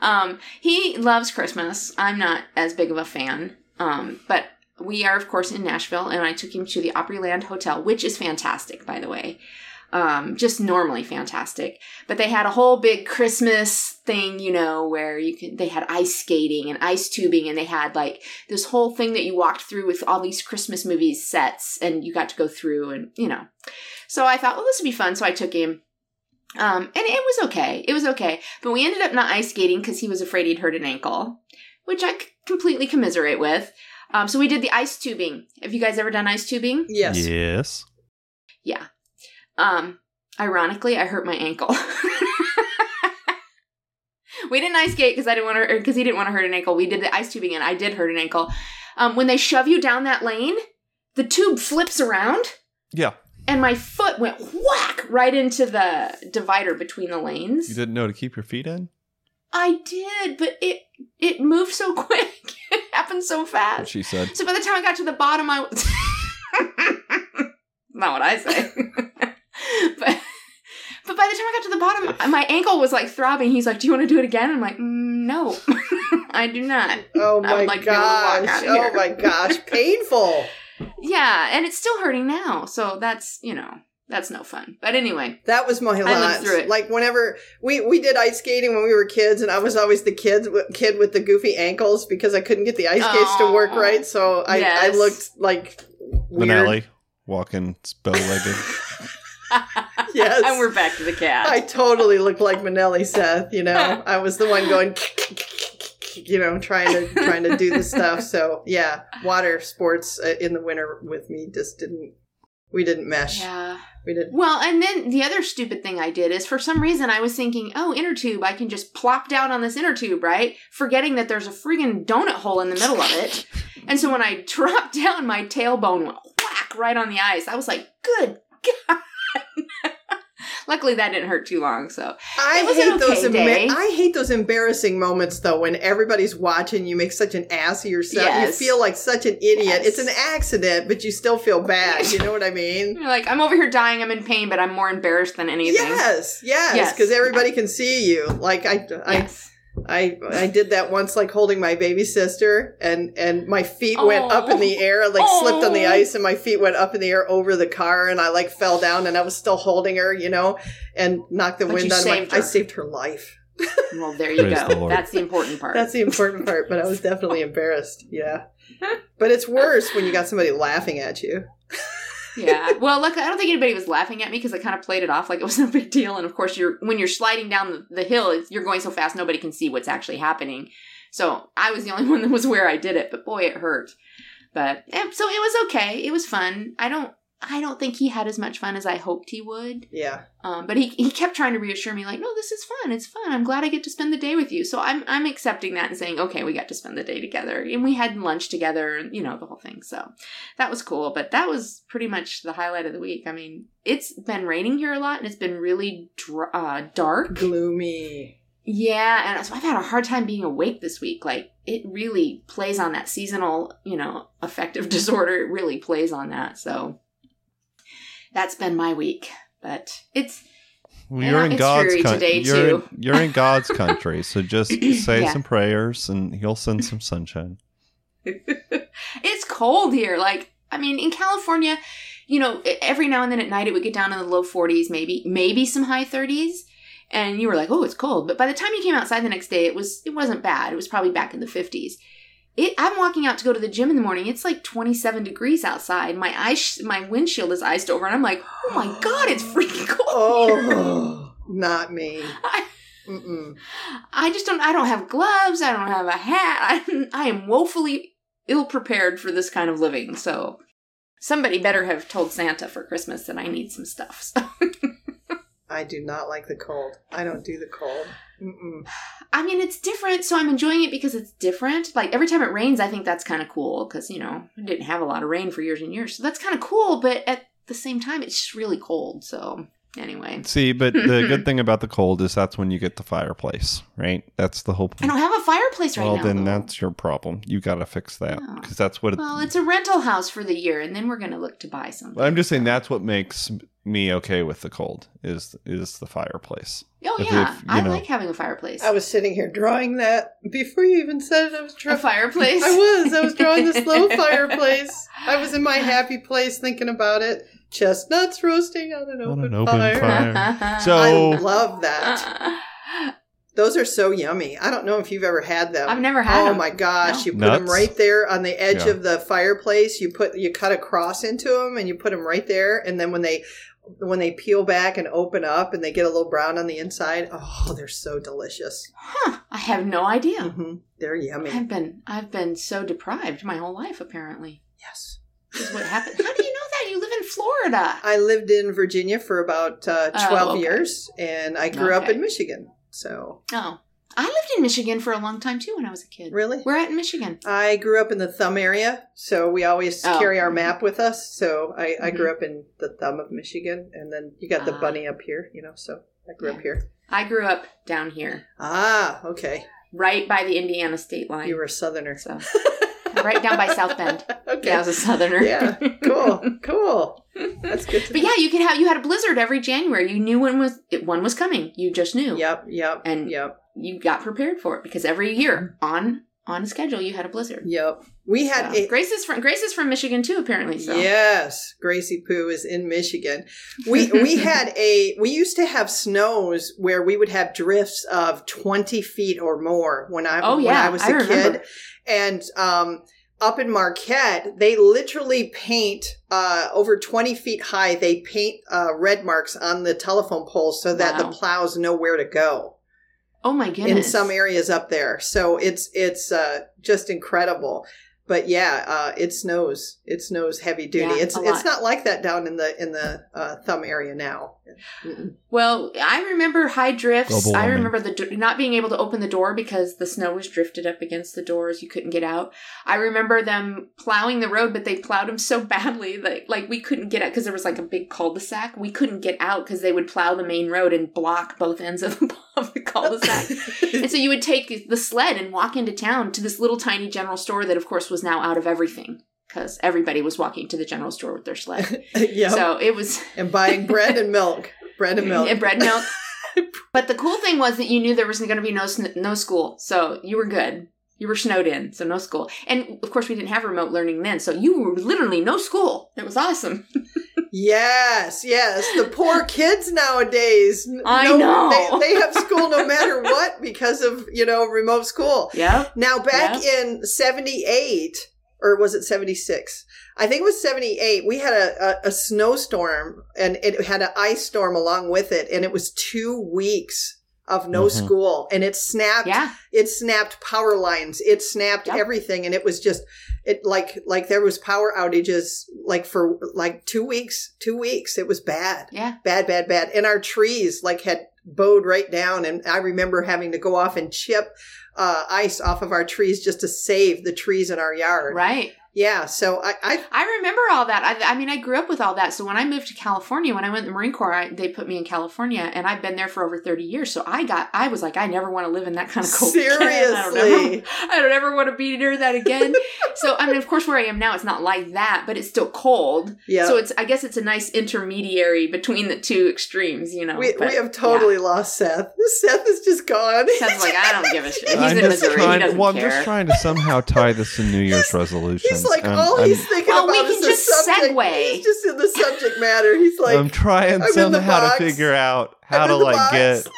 um, he loves Christmas. I'm not as big of a fan, um, but. We are, of course, in Nashville, and I took him to the Opryland Hotel, which is fantastic, by the way. Um, just normally fantastic. But they had a whole big christmas thing you know where you can they had ice skating and ice tubing and they had like this whole thing that you walked through with all these christmas movies sets and you got to go through and you know. So i thought well this would be fun so i took him. Um, and it was okay. It was okay. But we ended up not ice skating because he was afraid he'd hurt an ankle which i c- completely commiserate with. Um, so we did the ice tubing. Have you guys ever done ice tubing? Yes. Yes. yeah. Um, ironically, I hurt my ankle. [laughs] we didn't ice skate because I didn't want to, because he didn't want to hurt an ankle. We did the ice tubing, and I did hurt an ankle. Um, when they shove you down that lane, the tube flips around, Yeah. and my foot went whack right into the divider between the lanes. You didn't know to keep your feet in? I did, but it it moved so [laughs] quick. it happened so fast. she said. So by the time I got to the bottom, I was [laughs] not what I say. But but by the time I got to the bottom, my ankle was like throbbing. He's like, "Do you want to do it again?" I'm like, mm, "No, [laughs] I do not." Oh I my would like to be able to walk gosh. out of Oh my gosh. [laughs] Painful. Yeah, and it's still hurting now. So that's you know that's no fun. But anyway, That was my lived through it. Like whenever we we did ice skating when we were kids, and I was always the kid kid with the goofy ankles because I couldn't get the ice skates to work right. So I I looked like weird. Manelli walking bow legged. Yes. and we're back to the cat. I totally looked like Manelli Seth, you know. [laughs] I was the one going you know, trying to trying to do the stuff. So, yeah, water sports uh, in the winter with me just didn't We didn't mesh. Yeah. We didn't. Well, and then the other stupid thing I did is for some reason I was thinking, oh, inner tube, I can just plop down on this inner tube, right? Forgetting that there's a friggin' donut hole in the middle of it. And so when I [laughs] dropped down, my tailbone went whack right on the ice. I was like, good God. [laughs] Luckily, that didn't hurt too long. So I hate okay those. I hate those embarrassing moments though when everybody's watching. You make such an ass of yourself. Yes. You feel like such an idiot. Yes. It's an accident, but you still feel bad. You know what I mean? you're like, I'm over here dying. I'm in pain, but I'm more embarrassed than anything. Yes, yes, Yes. because everybody can see you. Like I, I, Yes. I, I did that once, like holding my baby sister, and and my feet went up in the oh. air, like slipped on the Oh. ice, and my feet went up in the air over the car, and I like fell down, and I was still holding her, you know, and knocked the But wind you out of my. saved I saved her life. [laughs] Well, there you Praise the go. Lord. That's the important part. That's the important part, but I was definitely [laughs] embarrassed. Yeah, but it's worse when you got somebody laughing at you. Yeah. Well, look, I don't think anybody was laughing at me because I kind of played it off like it was no big deal. And of course, you're when you're sliding down the, the hill, you're going so fast nobody can see what's actually happening. So I was the only [laughs] one that was where I did it, but boy, it hurt. But yeah, so it was okay. It was fun. I don't. I don't think he had as much fun as I hoped he would. Yeah, Um, but he, he kept trying to reassure me, like, no, this is fun. It's fun. I'm glad I get to spend the day with you. So I'm I'm accepting that and saying, okay, we got to spend the day together, and we had lunch together, and you know the whole thing. So that was cool. But that was pretty much the highlight of the week. I mean, it's been raining here a lot, and it's been really dr- uh, dark. gloomy. Yeah, and so I've had a hard time being awake this week. Like it really plays on that seasonal, you know, affective [laughs] disorder. It really plays on that. So that's been my week. But it's well, you're in it's God's country. today, You're in, you're in God's [laughs] country, so just [clears throat] say Yeah. some prayers, and He'll send some sunshine. [laughs] it's cold here. Like, I mean, in California, you know, every now and then at night it would get down in the low 40s, maybe, maybe some high 30s. And you were like, oh, it's cold. But by the time you came outside the next day, it was it wasn't bad. It was probably back in the 50s. It, I'm walking out to go to the gym in the morning. It's like 27 degrees outside. My ice, my windshield is iced over, and I'm like, oh my god, it's freaking cold. [gasps] Oh, here. Oh, not me. [laughs] I, I just don't. I don't have gloves. I don't have a hat. [laughs] I, I am woefully ill prepared for this kind of living. So somebody better have told Santa for Christmas that I need some stuff. So [laughs] I do not like the cold. I don't do the cold. Mm-mm. I mean, it's different. So I'm enjoying it because it's different. Like every time it rains, I think that's kind of cool because you know I didn't have a lot of rain for years and years, so that's kind of cool. But at the same time, it's just really cold. So anyway, See, but the [laughs] good thing about the cold is that's when you get the fireplace, right? That's the whole I don't have a fireplace right well, now. Well, then though. that's your problem. You got to fix that Oh. because that's what. It, well, it's a rental house for the year, and then we're gonna look to buy something. But I'm just saying that's what makes me okay with the cold is is the fireplace. Oh If- yeah, if, I know- like having a fireplace. I was sitting here drawing that before you even said it. I was drawing a drawing. fireplace. I was. I was drawing the slow [laughs] fireplace. I was in my happy place thinking about it. Chestnuts roasting on an On open, an open fire. fire. [laughs] so So- I love that. [laughs] Those are so yummy. I don't know if you've ever had them. I've never had them. Oh them. my gosh! No. You put them right there on the edge Yeah. of the fireplace. You put you cut a cross into them and you put them right there. And then when they when they peel back and open up and they get a little brown on the inside, oh, they're so delicious. Huh, I have no idea. hmm They're yummy. I've been I've been so deprived my whole life. Apparently, Yes. Is what happened. How do you know that? You live in Florida. I lived in Virginia for about uh, Oh, 12 okay. years and I grew up in Michigan. So, Oh, I lived in Michigan for a long time too when I was a kid. really? We're at in Michigan. I grew up in the thumb area, so we always Oh. carry our map with us. So I, I Mhm. grew up in the thumb of Michigan, and then you got the Ah. bunny up here, you know. So I grew up here. I grew up down here, Ah, okay. right by the Indiana state line. You were a southerner. so [laughs] right down by South Bend. [laughs] okay. Yeah, I was a southerner. Yeah, cool, cool. That's good. To But yeah, you can have you had a blizzard every January. You knew when was it, one was coming. You just knew. Yep, yep, And- yep, You got prepared for it because every year on on a schedule you had a blizzard. yep. We had So, a Grace is from Grace is from Michigan too, apparently. So Yes, Gracie Poo is in Michigan. We we [laughs] had a we used to have snows where we would have drifts of twenty feet or more when I Oh, when yeah, I was a I kid, and um, up in Marquette they literally paint uh, over twenty feet high. They paint uh, red marks on the telephone poles so that the plows know where to go Oh my goodness. in some areas up there. So it's it's uh, just incredible. but yeah, uh, it snows. It snows heavy duty. Yeah, it's it's not like that down in the in the uh, thumb area now. Mm-mm. Well, I remember high drifts. I remember the not being able to open the door because the snow was drifted up against the doors. You couldn't get out. I remember them plowing the road, but they plowed them so [laughs] badly that like we couldn't get out because there was like a big cul-de-sac. We couldn't get out because they would plow the main road and block both ends of the, [laughs] of the cul-de-sac. and so you would take the sled and walk into town to this little tiny general store that, of course, was now out of everything because everybody was walking to the general store with their sled. [laughs] yeah, So it was [laughs] and buying bread and milk, bread and milk. and bread and milk. [laughs] but the cool thing was that you knew there wasn't going to be no no school, so you were good. You were snowed in, so no school. And of course, we didn't have remote learning then, so you were literally no school. It was awesome. Yes, yes. The poor kids nowadays. I no- know. They, they have school no matter what because of, you know, remote school. Yeah. Now, back in 78, or was it 76? I think it was 78. We had a, a, a snowstorm and it had an ice storm along with it. And it was two weeks of no Mhm. school. And it snapped Yeah. it snapped power lines it snapped Yep. everything and it was just it like like there was power outages like for like two weeks two weeks it was bad Yeah. bad bad bad and our trees like had bowed right down and i remember having to go off and chip uh, ice off of our trees just to save the trees in our yard Right. Yeah so i i I remember all that. I, I mean, I grew up with all that. So when I moved to California, when I went in the Marine Corps, I, they put me in California, and I've been there for over thirty years. So I got, I was like, I never want to live in that kind of cold. again. I don't ever, seriously I don't ever want to be near that again. [laughs] so I mean, of course, where I am now, it's not like that, but it's still cold. yeah So it's, I guess, it's a nice intermediary between the two extremes. You know, we, But, we have totally lost seth [laughs] seth is just gone Yeah. Seth's like, I don't give a shit. He's I'm in just Missouri. trying. he doesn't well, I'm just trying to somehow tie this to New [laughs] Year's resolutions. He's like, and all I'm, he's thinking Well, we about can is the just subject. segue. He's just in the subject matter. He's like, I'm trying I'm somehow to figure out [laughs] how I'm to like box. get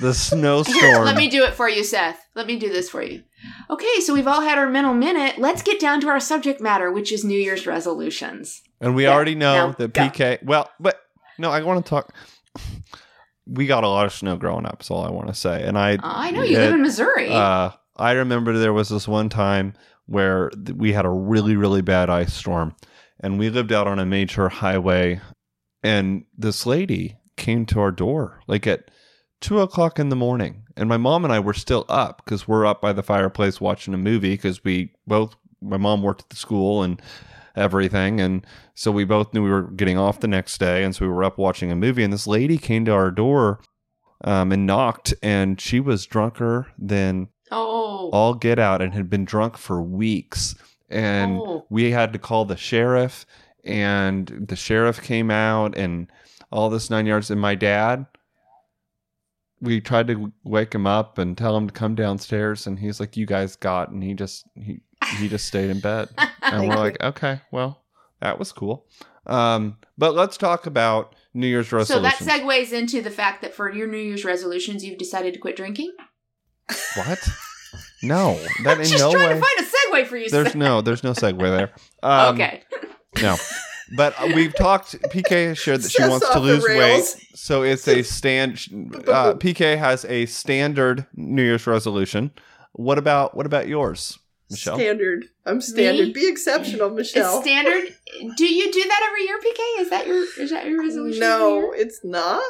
the Here, snowstorm. let me do it for you, Seth. Let me do this for you. Okay, so we've all had our mental minute. Let's get down to our subject matter, which is New Year's resolutions. and we Yeah, already know now that go. PK. Well, but no, I want to talk. We got a lot of snow growing up. Is all I want to say. And I, Uh, I know you it- live in Missouri. Uh, I remember there was this one time where we had a really, really bad ice storm, and we lived out on a major highway, and this lady came to our door like at two o'clock in the morning, and my mom and I were still up because we're up by the fireplace watching a movie because we both my mom worked at the school and everything and so we both knew we were getting off the next day and so we were up watching a movie and this lady came to our door um, and knocked and she was drunker than oh. All get out and had been drunk for weeks. And Oh. we had to call the sheriff, and the sheriff came out and all this nine yards. And my dad, we tried to wake him up and tell him to come downstairs, and he's like, "You guys got," and he just he he just stayed in bed, [laughs] and we're like, "Okay, well, that was cool." Um, but let's talk about New Year's resolutions. so that segues into the fact that for your New Year's resolutions, you've decided to quit drinking. what? [laughs] No, that I'm [laughs] in just no trying way. to find a segue for you. There's Seth. no, there's no segue there. Um, okay. No, but uh, we've talked. PK has shared that she Seth's wants to off the lose weight, rails. so it's a stand. Uh, [laughs] PK has a standard New Year's resolution. What about what about yours, Michelle? standard. I'm standard. Me? Be exceptional, Michelle. It's [laughs] standard. Do you do that every year, PK? Is that your is that your resolution? no, year? it's not.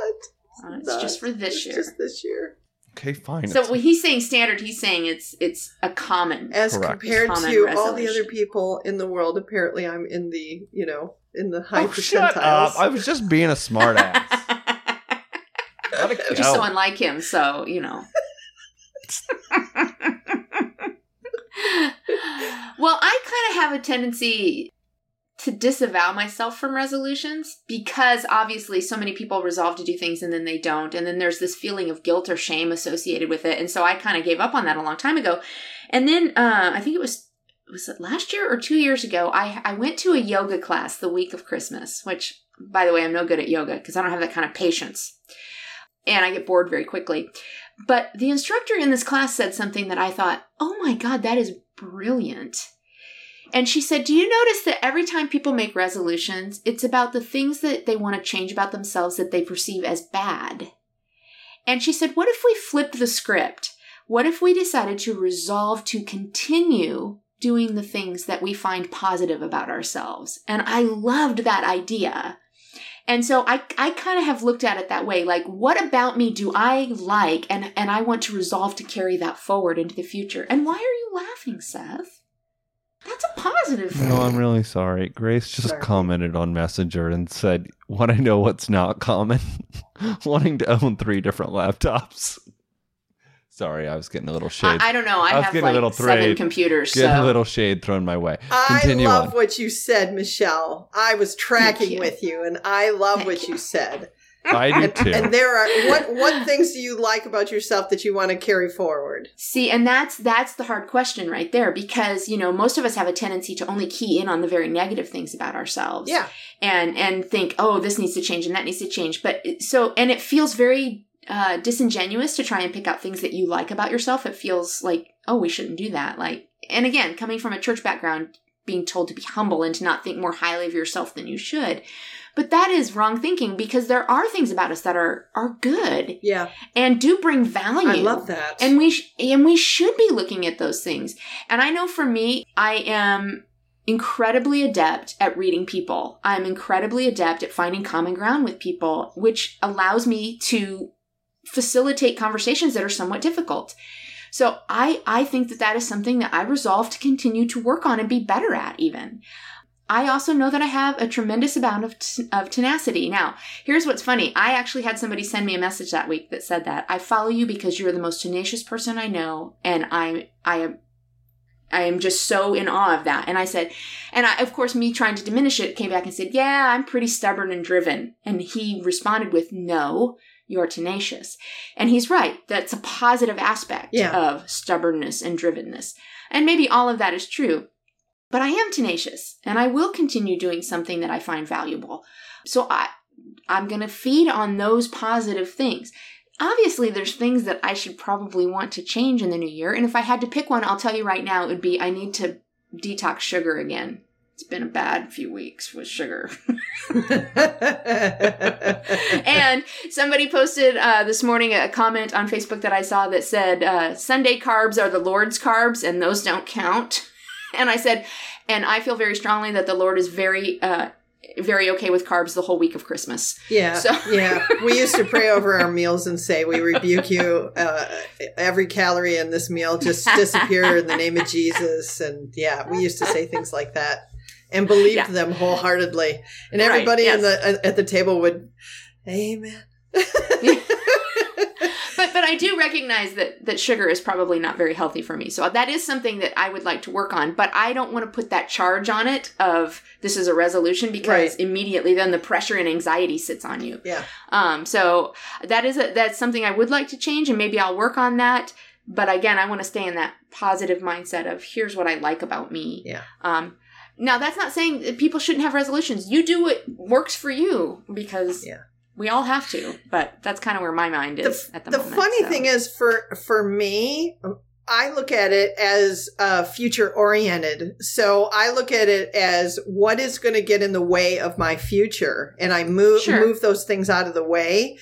Uh, it's not. just for this It's year. Just this year. Okay, fine. So when he's saying standard, he's saying it's it's a common. As Correct. compared Common to all the other people in the world, apparently I'm in the, you know, in the high oh, shut percentiles. up! I was just being a smart ass. Let [laughs] Just so go. unlike him, so you know. [laughs] [laughs] well, I kind of have a tendency to disavow myself from resolutions because obviously so many people resolve to do things and then they don't. And then there's this feeling of guilt or shame associated with it. And so i kind of gave up on that a long time ago. And then uh, i think it was was it last year or two years ago i i went to a yoga class the week of christmas which by the way i'm no good at yoga because i don't have that kind of patience. And i get bored very quickly. But the instructor in this class said something that i thought oh my god that is brilliant and she said, Do you notice that every time people make resolutions, it's about the things that they want to change about themselves that they perceive as bad? And she said, What if we flipped the script? What if we decided to resolve to continue doing the things that we find positive about ourselves. And I loved that idea. And so I, I kind of have looked at it that way. Like, what about me do I like and, and I want to resolve to carry that forward into the future? And why are you laughing, Seth? That's a positive thing. No, I'm really sorry. Grace just Sorry. commented on Messenger and said, "Want to know what's not common? [laughs] Wanting to own three different laptops." Sorry, I was getting a little shade. I, I don't know. I, I was have getting a little like seven computers. getting so. a little shade thrown my way. I love on. what you said, Michelle. I was tracking you. with you, and I love Thank what you. you said. I do too. And there are what what things do you like about yourself that you want to carry forward? See, and that's that's the hard question right there because, you know, most of us have a tendency to only key in on the very negative things about ourselves. Yeah, And and think, "Oh, this needs to change and that needs to change." But so and it feels very uh disingenuous to try and pick out things that you like about yourself. It feels like, "Oh, we shouldn't do that." Like and again, coming from a church background, being told to be humble and to not think more highly of yourself than you should. But that is wrong thinking because there are things about us that are are good yeah, and do bring value. I love that. And we sh- and we should be looking at those things. And I know for me, I am incredibly adept at reading people. I'm incredibly adept at finding common ground with people, which allows me to facilitate conversations that are somewhat difficult. So I I think that that is something that I resolve to continue to work on and be better at even. I also know that I have a tremendous amount of, t- of tenacity. Now, here's what's funny. I actually had somebody send me a message that week that said that I follow you because you're the most tenacious person I know, and I I am I am just so in awe of that. And I said, and I, of course, me trying to diminish it, came back and said, yeah, I'm pretty stubborn and driven. And he responded with, no, you're tenacious. And he's right. That's a positive aspect Yeah. of stubbornness and drivenness. And maybe all of that is true. But I am tenacious and I will continue doing something that I find valuable. So I I'm going to feed on those positive things. Obviously, there's things that I should probably want to change in the new year. And if I had to pick one, I'll tell you right now, it would be I need to detox sugar again. It's been a bad few weeks with sugar. [laughs] and somebody posted uh, this morning a comment on Facebook that I saw that said, uh, Sunday carbs are the Lord's carbs and those don't count. And I said, and I feel very strongly that the Lord is very, uh, very okay with carbs the whole week of Christmas. yeah, So- yeah. We used to pray over our meals and say, "We rebuke you. Uh, every calorie in this meal just [laughs] disappear in the name of Jesus." And yeah, we used to say things like that and believed Yeah. them wholeheartedly. And Right, everybody in yes. the at the table would, "Amen." [laughs] I do recognize that that sugar is probably not very healthy for me. So that is something that I would like to work on. But I don't want to put that charge on it of this is a resolution because Right. immediately then the pressure and anxiety sits on you. Yeah. Um. So that is a, that's something I would like to change, and maybe I'll work on that. But again, I want to stay in that positive mindset of here's what I like about me. Yeah. Um. Now that's not saying that people shouldn't have resolutions. You do what works for you because Yeah. We all have to. But that's kind of where my mind is at the, the moment. The funny so. thing is for for me i look at it as uh, future oriented so i look at it as what is going to get in the way of my future and i move Sure. move those things out of the way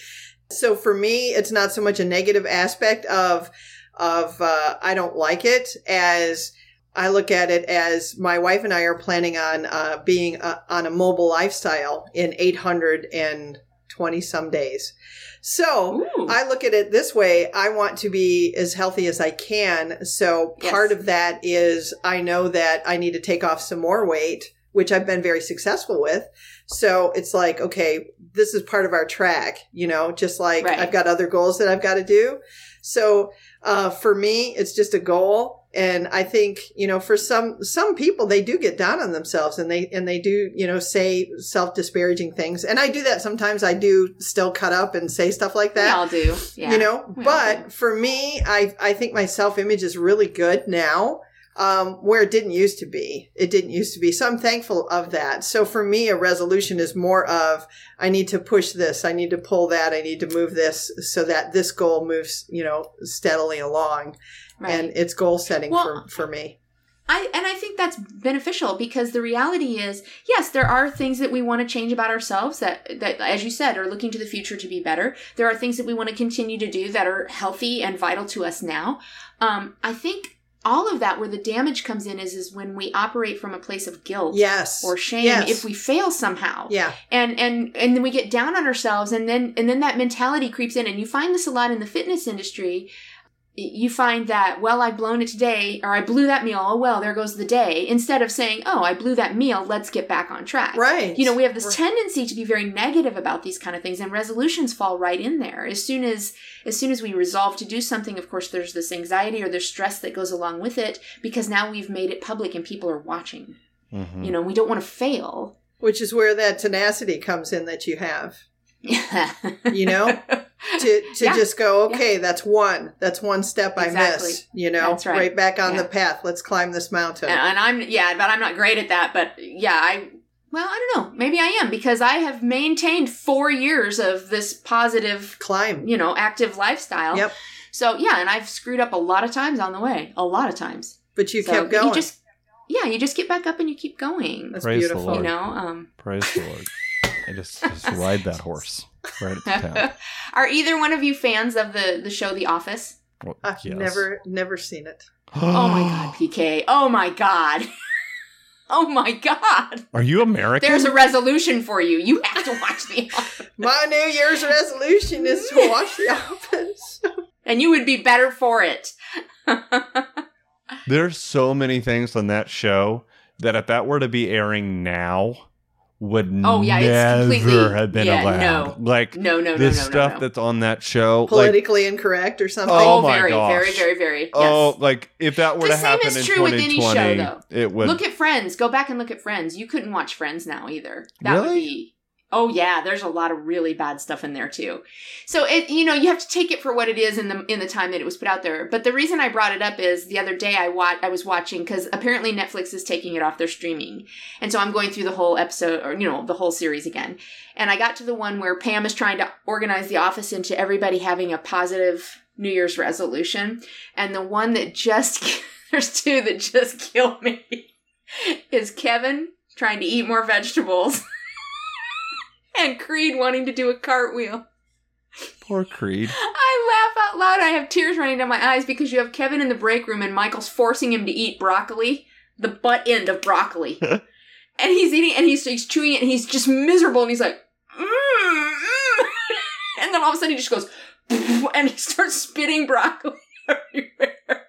so for me it's not so much a negative aspect of of uh, i don't like it as I look at it as my wife and I are planning on uh, being uh, on a mobile lifestyle in 820 some days. So Ooh. I look at it this way. I want to be as healthy as I can. So Yes. part of that is I know that I need to take off some more weight, which I've been very successful with. So it's like, okay, this is part of our track, you know, just like Right. I've got other goals that I've got to do. So uh, for me, it's just a goal. And I think, you know, for some, some people, they do get down on themselves and they, and they do, you know, say self disparaging things. And I do that sometimes. I do still cut up and say stuff like we that all do. Yeah. you know We but for me i i think my self-image is really good now um where it didn't used to be it didn't used to be so i'm thankful of that so for me a resolution is more of i need to push this i need to pull that i need to move this so that this goal moves you know steadily along right. and it's goal setting Well, for for me I and I think that's beneficial because the reality is, yes, there are things that we want to change about ourselves that that as you said are looking to the future to be better. There are things that we want to continue to do that are healthy and vital to us now. Um, I think all of that where the damage comes in is is when we operate from a place of guilt Yes. or shame Yes. if we fail somehow Yeah. and and and then we get down on ourselves and then and then that mentality creeps in and you find this a lot in the fitness industry you find that well i've blown it today or i blew that meal oh well there goes the day instead of saying oh i blew that meal let's get back on track Right. you know we have this Right. tendency to be very negative about these kind of things and resolutions fall right in there as soon as as soon as we resolve to do something of course there's this anxiety or there's stress that goes along with it because now we've made it public and people are watching Mhm. you know we don't want to fail Which is where that tenacity comes in that you have. You know? [laughs] To to Yeah. just go, okay, that's one. That's one step I Exactly. missed. You know? That's right. back on Yeah. the path. Let's climb this mountain. and, and I'm yeah, but I'm not great at that. But yeah, I well, I don't know. Maybe I am because I have maintained four years of this positive, climb. you know, active lifestyle. Yep. So yeah, and I've screwed up a lot of times on the way, a lot of times. But you so, kept going. You just yeah, you just get back up and you keep going. That's Praise the beautiful. Lord. You know, um, Praise the Lord. [laughs] I just just ride that horse right at the town. [laughs] are either one of you fans of the the show The Office? Well, I've yes. never never seen it. [gasps] Oh my god, PK. Oh my god. [laughs] Oh my god. Are you American? There's a resolution for you. You have to watch The Office. [laughs] My New Year's resolution is to watch The Office. And you would be better for it. There's so many things on that show that if that were to be airing now, would Oh, yeah, it's never completely- have been yeah, allowed. no. Like no, no, no, the no, stuff no, no. that's on that show, like Politically incorrect or something. Oh Oh, my very, gosh. very, very, very. Yes. oh, like if that were The to same happen is in true with any 2020, show, though. it would. look at Friends. Go back and look at Friends. You couldn't watch Friends now either. That would Really? be. Oh yeah, there's a lot of really bad stuff in there too. So it, you know, you have to take it for what it is in the in the time that it was put out there. But the reason I brought it up is the other day I wa- I was watching because apparently Netflix is taking it off their streaming, and so I'm going through the whole episode or you know the whole series again. And I got to the one where Pam is trying to organize the office into everybody having a positive New Year's resolution, and the one that just [laughs] there's two that just [laughs] kill me is Kevin trying to eat more vegetables [laughs] and Creed wanting to do a cartwheel. Poor Creed. I laugh out loud. I have tears running down my eyes because you have Kevin in the break room and Michael's forcing him to eat broccoli, the butt end of broccoli. [laughs] and he's eating and he's, he's chewing it and he's just miserable and he's like, mm, mm. [laughs] and then all of a sudden he just goes, [laughs] and he starts spitting broccoli everywhere.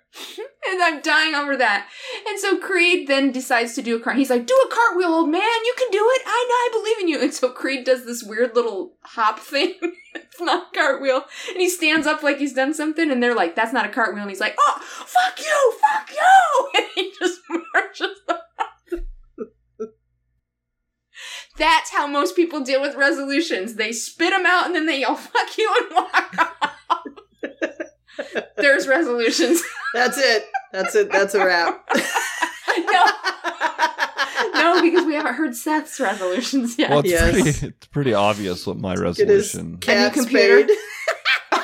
And I'm dying over that. And so Creed then decides to do a cart. He's like, "Do a cartwheel, old man. You can do it. I know. I believe in you." And so Creed does this weird little hop thing. [laughs] it's not a cartwheel. And he stands up like he's done something, and they're like, "That's not a cartwheel." And he's like, "Oh, fuck you, fuck you!" [laughs] And he just [laughs] marches. That's how most people deal with resolutions. They spit them out and then they yell "fuck you" and walk off. There's resolutions. That's it. That's it. That's a wrap. no, no, because we haven't heard Seth's resolutions yet. Well, it's, Yes. pretty, it's pretty obvious what my Get his resolution. cat computer? spayed. [laughs]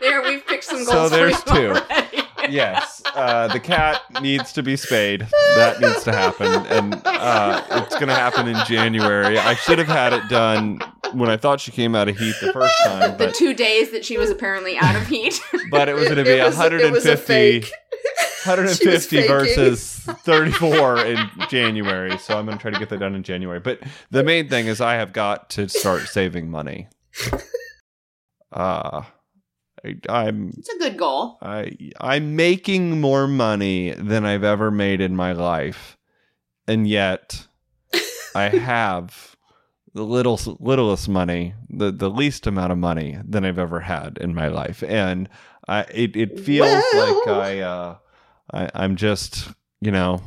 there, we've picked some So goals. for there's you two. already. yes, uh, the cat needs to be spayed. That needs to happen, and uh, it's going to happen in January. I should have had it done when I thought she came out of heat the first [laughs] time, the two days that she was apparently out of heat. [laughs] but it was going to be was- it was 150, fake. [laughs] She was 150 versus 34 in January. So I'm going to try to get that done in January. But the main thing is I have got to start saving money. Uh, I, I'm it's a good goal. I I'm making more money than I've ever made in my life, and yet I have the little littlest money, the the least amount of money than I've ever had in my life, and I it it feels like I uh I I'm just you know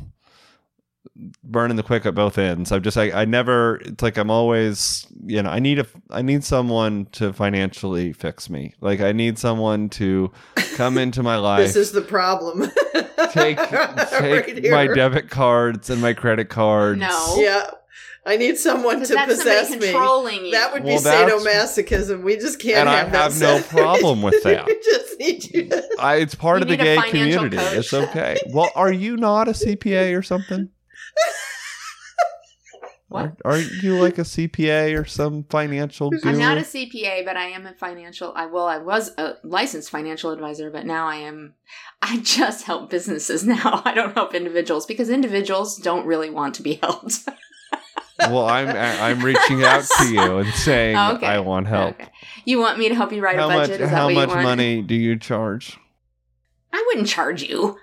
burning the quick at both ends. I'm just I, I never it's like I'm always you know I need a I need someone to financially fix me. Like I need someone to come into my [laughs] life This is the problem. take [laughs] take here. my debit cards and my credit cards. No. Yeah. I need someone to that's possess somebody me. controlling you. That would be Well, that's- sadomasochism. We just can't And I have that have no problem with [laughs] that. we just need you to [laughs] I, it's part You of the gay community. coach. It's okay. Well, are you not a CPA or something? [laughs] What? Are, not you like a CPA or some financial guru? I'm not a CPA, but I am a financial. I well, I was a licensed financial advisor, but now I am. I just help businesses now. I don't help individuals because individuals don't really want to be helped. Well, I'm I'm reaching out to you [laughs] and saying oh, Okay. I want help. Okay. You want me to help you write How a much budget? Is how what much you want? money do you charge? I wouldn't charge you,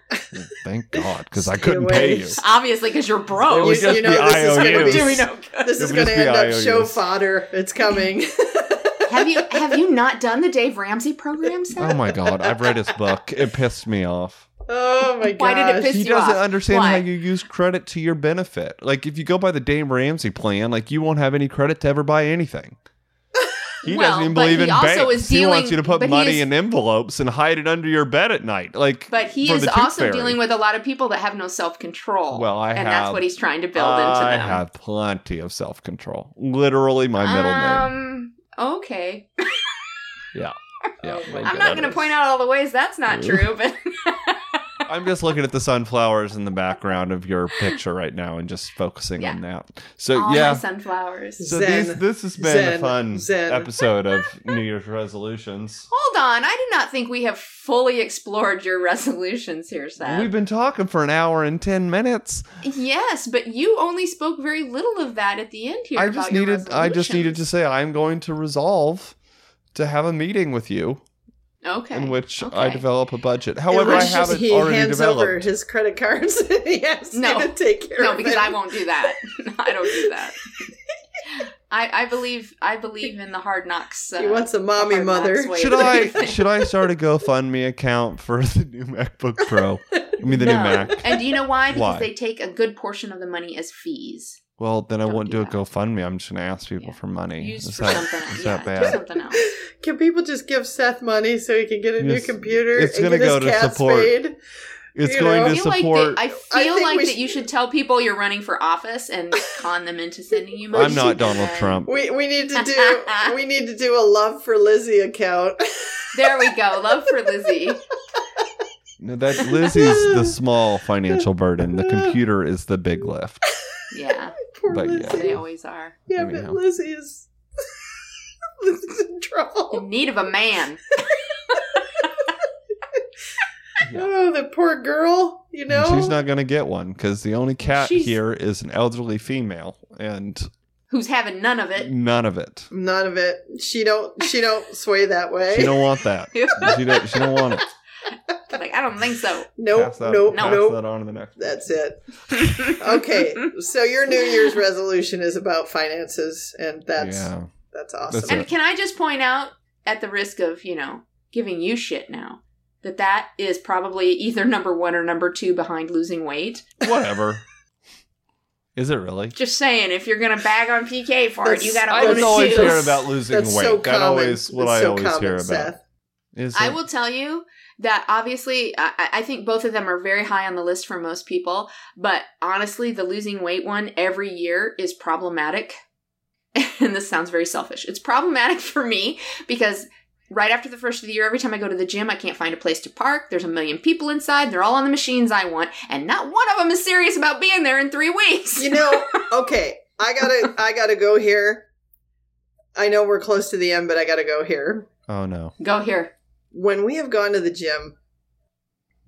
Thank God, because I couldn't pay you. obviously, because you're It broke. would You- you know be this is gonna be- doing no good. This is going to be end up IOUs. show fodder. It's coming. [laughs] have you have you not done the Dave Ramsey program? Seth? Oh my God, I've read his book. It pissed me off. Oh my god. Why did it piss he you doesn't off? understand Why? how you use credit to your benefit. Like if you go by the Dave Ramsey plan, like you won't have any credit to ever buy anything. [laughs] He Well, doesn't even but believe he in also banks. is he wants you to put money is- in envelopes and hide it under your bed at night. Like, But he is also fairy. dealing with a lot of people that have no self control. Well, I and have- that's what he's trying to build I into them. I have plenty of self control. Literally, my middle name. um, Okay. Yeah, [laughs] my I'm not going to point out all the ways that's not true, but [laughs] I'm just looking at the sunflowers in the background of your picture right now and just focusing Yeah. on that. So all yeah, my sunflowers. so Zen. these, this has been Zen. a fun Zen. episode of [laughs] New Year's resolutions. Hold on, I do not think we have fully explored your resolutions here, Seth. We've been talking for an hour and ten minutes. yes, but you only spoke very little of that at the end here. I about just your needed I just needed to say I'm going to resolve to have a meeting with you Okay. in which I develop a budget. However, I which haven't he already hands over his credit cards. [laughs] he has No. to take care No, of because it. I won't do that. [laughs] I don't do that. I, I believe I believe in the hard knocks. Uh, He wants a mommy hard knocks mother. Should I should I start a GoFundMe account for [laughs] the new MacBook Pro? I mean the No. new Mac. And do you know why? Because Why? they take a good portion of the money as fees. Well, then I Don't won't do do a that. GoFundMe. I'm just gonna ask people Yeah. for money. Used Is for that, something. is yeah, that do bad? something else. Can people just give Seth money so he can get a new Yes, computer it's gonna go to support- spayed? It's You going know? I to feel like support. that, I I feel think like that should- you should tell people you're running for office and [laughs] con them into sending you money. I'm not Donald Trump. We we need to do [laughs] we need to do a love for Lizzie account. [laughs] There we go. Love for Lizzie. No, that Lizzie's the small financial burden. The computer is the big lift. Yeah, Poor But yeah. They always are. Yeah, Anyhow. but Lizzie is [laughs] Lizzie's in In need of a man. Yeah. Oh, the poor girl. You know, And she's not going to get one because the only cat She's- here is an elderly female, and Who's having none of it. none of it. none of it. She don't. She don't sway that way. She don't want that. [laughs] She don't. She don't want it. [laughs] like, I don't think so. Nope. Pass that, Nope. pass Nope. that on to the next. That's it. [laughs] Okay, so your New Year's resolution is about finances, and that's yeah. that's awesome. That's And can I just point out, at the risk of, you know, giving you shit now, that that is probably either number one or number two behind losing weight. Whatever. [laughs] Is it really? Just saying, if you're gonna bag on PK for it, you gotta I own just always too. hear about losing That's weight. so that common. always what That's I so always common, hear about. Seth. Is I it? will tell you that obviously, I, I think both of them are very high on the list for most people. But honestly, the losing weight one every year is problematic. [laughs] And this sounds very selfish. It's problematic for me because right after the first of the year, every time I go to the gym, I can't find a place to park. There's a million people inside. They're all on the machines I want. And not one of them is serious about being there in three weeks. You know, [laughs] okay, I gotta I gotta go here. I know we're close to the end, but I gotta go here. Oh no. go here. When we have gone to the gym,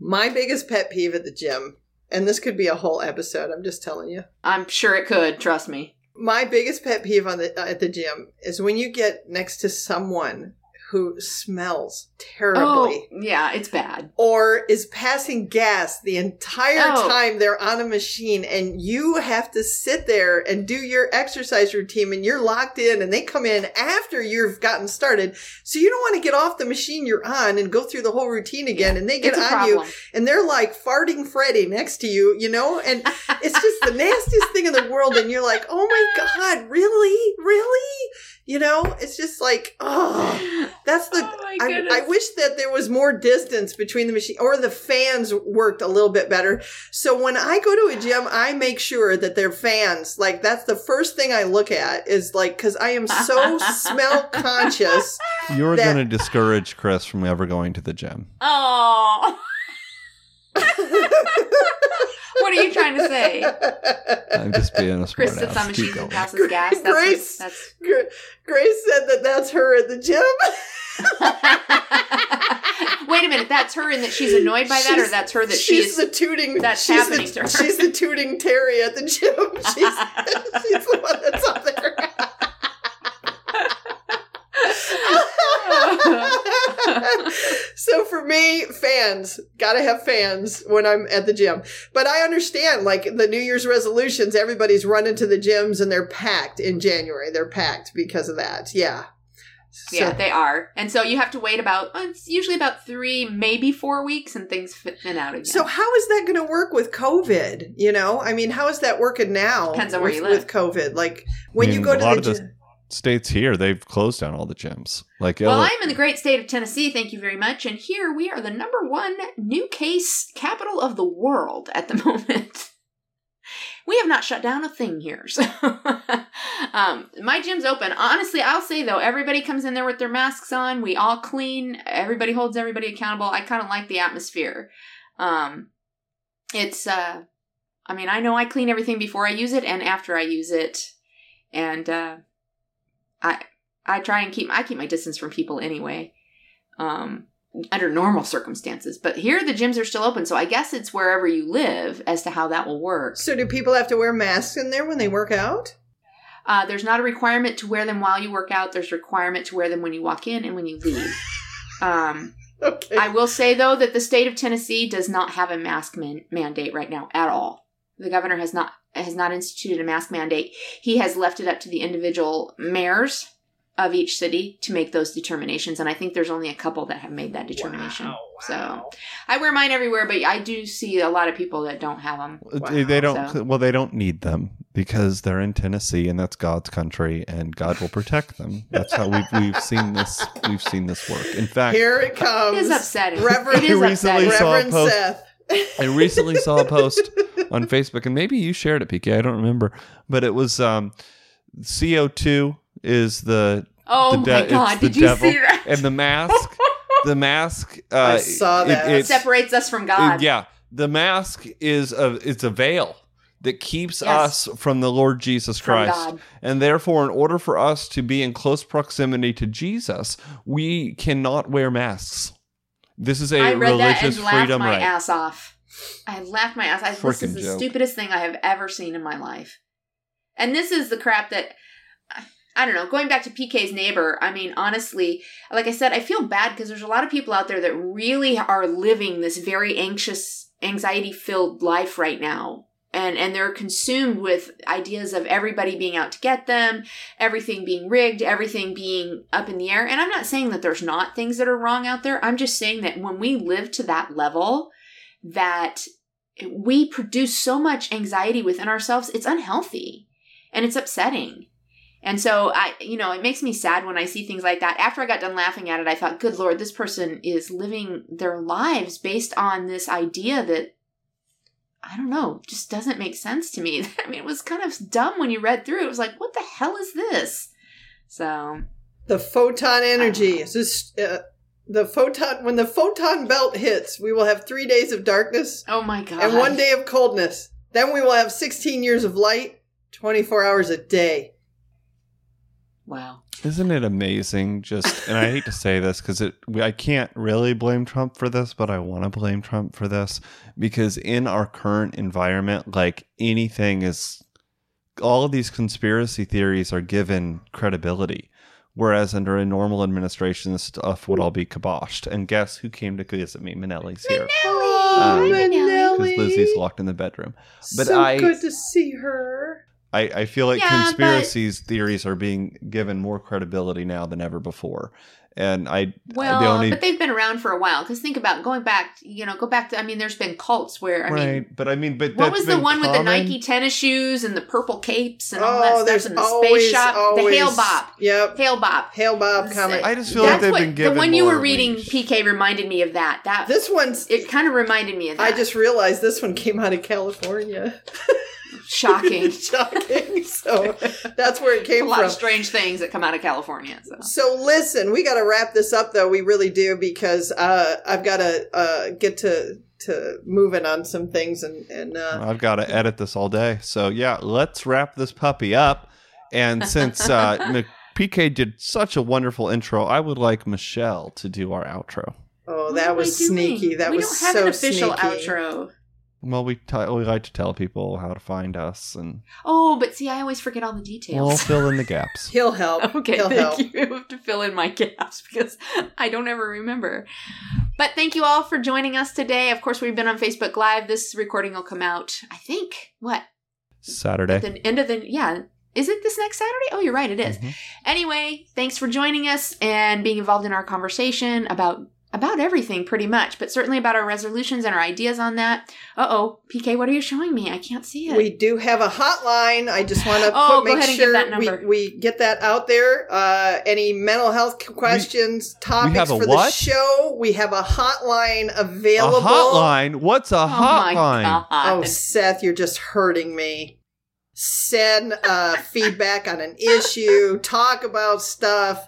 my biggest pet peeve at the gym, and this could be a whole episode. I'm just telling you. I'm sure it could. Trust me. My biggest pet peeve on the at the gym is when you get next to someone who smells terribly. Oh, yeah, it's bad. or is passing gas the entire Oh. time they're on a machine and you have to sit there and do your exercise routine and you're locked in and they come in after you've gotten started so you don't want to get off the machine you're on and go through the whole routine again and they get on you and they're like farting Freddy next to you you know and it's just the nastiest thing in the world and you're like oh my god really really you know it's just like oh that's the Oh my I, goodness. I wish that there was more distance between the machine or the fans worked a little bit better. So when I go to a gym, I make sure that they're fans. Like that's the first thing I look at is like, cause I am so [laughs] smell conscious. You're That- going to discourage Chris from ever going to the gym. Oh. [laughs] We're [laughs] what are you trying to say? I'm just being a smart Chris sits on ass. Keep machines and going. passes gas. That's Grace. What, Gra- Grace said that that's her at the gym. [laughs] Wait a minute. That's her, and that she's annoyed by that, or that's her that she's she's. the tooting. that's she's happening the, to her. She's the tooting Terry at the gym. [laughs] She's, she's the one that's up there. [laughs] so for me, fans gotta have fans when I'm at the gym. But I understand, like the New Year's resolutions, everybody's running to the gyms and they're packed in January. They're packed because of that. Yeah. So- yeah, they are, and so you have to wait about. well, It's usually about three, maybe four weeks, and things fit in out again. So how is that going to work with COVID? You know, I mean, how is that working now? Depends on where with, you live. with COVID. Like when I you go a to lot the, the- gym. States here, they've closed down all the gyms. Like, Well, Ill- I'm in the great state of Tennessee, thank you very much. And here we are the number one new case capital of the world at the [laughs] moment. We have not shut down a thing here. So [laughs] um, my gym's open. Honestly, I'll say though, everybody comes in there with their masks on. We all clean. Everybody holds everybody accountable. I kind of like the atmosphere. Um, it's, uh, I mean, I know I clean everything before I use it and after I use it. And, uh, I, I try and keep I keep my distance from people anyway. Um under normal circumstances. But here the gyms are still open, so I guess it's wherever you live as to how that will work. So do people have to wear masks in there when they work out? Uh, there's not a requirement to wear them while you work out. There's a requirement to wear them when you walk in and when you leave. [laughs] Um, Okay. I will say though that the state of Tennessee does not have a mask man- mandate right now at all. The governor has not has not instituted a mask mandate. He has left it up to the individual mayors of each city to make those determinations, and I think there's only a couple that have made that determination. Wow, So. I wear mine everywhere, but I do see a lot of people that don't have them. Uh, they, they don't. So- Well, they don't need them because they're in Tennessee, and that's God's country, and God will protect them. That's how we've we've seen this. We've seen this work. In fact, Here it comes. It is upsetting. Reverend- it is I recently upsetting. saw a Reverend post- Seth. I recently saw a post [laughs] on Facebook, and maybe you shared it, PK. I don't remember, but it was um, CO two is the Oh the my de- it's god! Did you devil. see that? and the mask. the mask. [laughs] Uh, I saw it- that. it's- Separates us from God. yeah, the mask is a it's a veil that keeps Yes. us from the Lord Jesus Christ. And therefore, in order for us to be in close proximity to Jesus, we cannot wear masks. This is a I read that religious freedom my right. I laughed my ass. I, this is the joke. stupidest thing I have ever seen in my life. And this is the crap that I don't know. Going back to PK's neighbor, I mean, honestly, like I said, I feel bad because there's a lot of people out there that really are living this very anxious, anxiety-filled life right now. And, and they're consumed with ideas of everybody being out to get them, everything being rigged, everything being up in the air. And I'm not saying that there's not things that are wrong out there. I'm just saying that when we live to that level, that we produce so much anxiety within ourselves, it's unhealthy and it's upsetting. And so I, you know, it makes me sad when I see things like that. After I got done laughing at it, I thought, good Lord, this person is living their lives based on this idea that I don't know, just doesn't make sense to me. [laughs] I mean, it was kind of dumb when you read through. It was like, what the hell is this? So, The photon energy. Is this uh, the photon? When the photon belt hits, we will have three days of darkness oh my God. and one day of coldness. Then we will have 16 years of light, 24 hours a day. Wow. Isn't it amazing? Just, and I hate to say this because it, I can't really blame Trump for this, but I want to blame Trump for this because in our current environment, like anything is, all of these conspiracy theories are given credibility. Whereas under a normal administration, this stuff would all be kiboshed. And guess who came to visit me? Manelli's here Oh, Um, Manelli. because Lizzie's locked in the bedroom. But so I- good to see her. I, I feel like Yeah, conspiracies theories are being given more credibility now than ever before. And I Well, the only but they've been around for a while. Because think about going back, you know, go back to, I mean, there's been cults where, I right, mean, but I mean, but what was the been one with the. Nike tennis shoes and the purple capes and all Oh, that stuff there's and the always, space shop? always, The Hale-Bopp. Yep. Hale-Bopp. Hail Bob comet. I just feel like they've what, been given The one you were reading, leash. PK, reminded me of that. That this one's. It kind of reminded me of that. I just realized this one came out of California. [laughs] Shocking. [laughs] Shocking. So that's where it a came lot from. of strange things that come out of California. So. So listen, we got to wrap this up though. We really do because uh, I've got to uh, get to to moving on some things and and uh, I've got to edit this all day. So yeah, let's wrap this puppy up. And since uh, [laughs] PK did such a wonderful intro, I would like Michelle to do our outro. oh, What that am I was doing? sneaky. That we was don't have so an official sneaky. outro. Well, we t- we like to tell people how to find us, and Oh, but see, I always forget all the details. we'll fill in the [laughs] gaps. He'll help. [laughs] Okay, He'll thank help. you. I [laughs] have to fill in my gaps because I don't ever remember. But thank you all for joining us today. Of course, we've been on Facebook Live. This recording will come out, I think, what? Saturday. The end of the, yeah. Is it this next Saturday? Oh, you're right, it is. Mhm. Anyway, thanks for joining us and being involved in our conversation about about everything pretty much, but certainly about our resolutions and our ideas on that. Uh-oh, PK, what are you showing me? I can't see it. We do have a hotline. I just want to [gasps] Oh, put, make ahead and give sure that. We, we get that out there. Uh, any mental health questions, topics have a for what? the show, we have a hotline available. A hotline? What's a oh my hotline? God. Oh, Seth, you're just hurting me. Send uh, feedback on an issue, talk about stuff.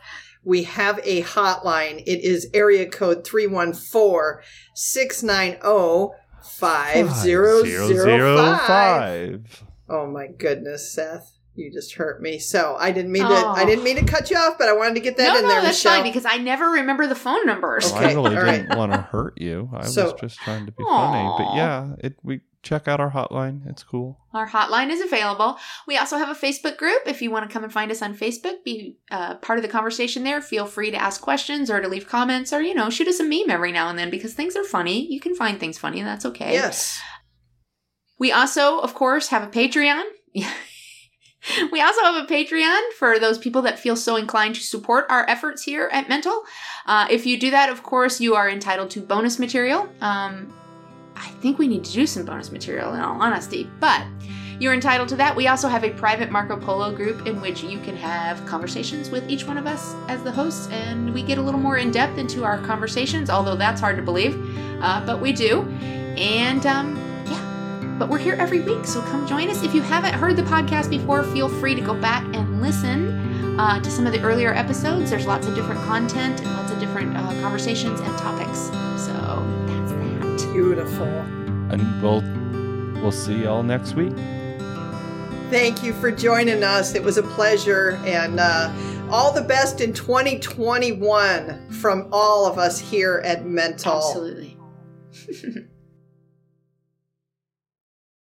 We have a hotline. It is area code 314 690 5005. Oh my goodness, Seth. You just hurt me. So I didn't mean to Oh. I didn't mean to cut you off, but I wanted to get that no, in no, there, that's Michelle. fine because I never remember the phone numbers. Well, I Okay, really didn't want to hurt you. I So- was just trying to be funny. But yeah, it we check out our hotline. It's cool. Our hotline is available. We also have a Facebook group. If you want to come and find us on Facebook, be uh, part of the conversation there. Feel free to ask questions or to leave comments or, you know, shoot us a meme every now and then because things are funny. You can find things funny, and that's okay. Yes. We also, of course, have a Patreon. [laughs] [laughs] we also have a Patreon for those people that feel so inclined to support our efforts here at Mental. Uh, if you do that, of course, you are entitled to bonus material. Um, I think we need to do some bonus material in all honesty, but you're entitled to that. We also have a private Marco Polo group in which you can have conversations with each one of us as the hosts, and we get a little more in depth into our conversations, although that's hard to believe, uh, but we do. And um, but we're here every week, so come join us. If you haven't heard the podcast before, feel free to go back and listen uh, to some of the earlier episodes. There's lots of different content and lots of different uh, conversations and topics. So that's that. Beautiful. And we'll we'll see y'all next week. Thank you for joining us. It was a pleasure. And uh, all the best in 2021 from all of us here at Mental. Absolutely. [laughs]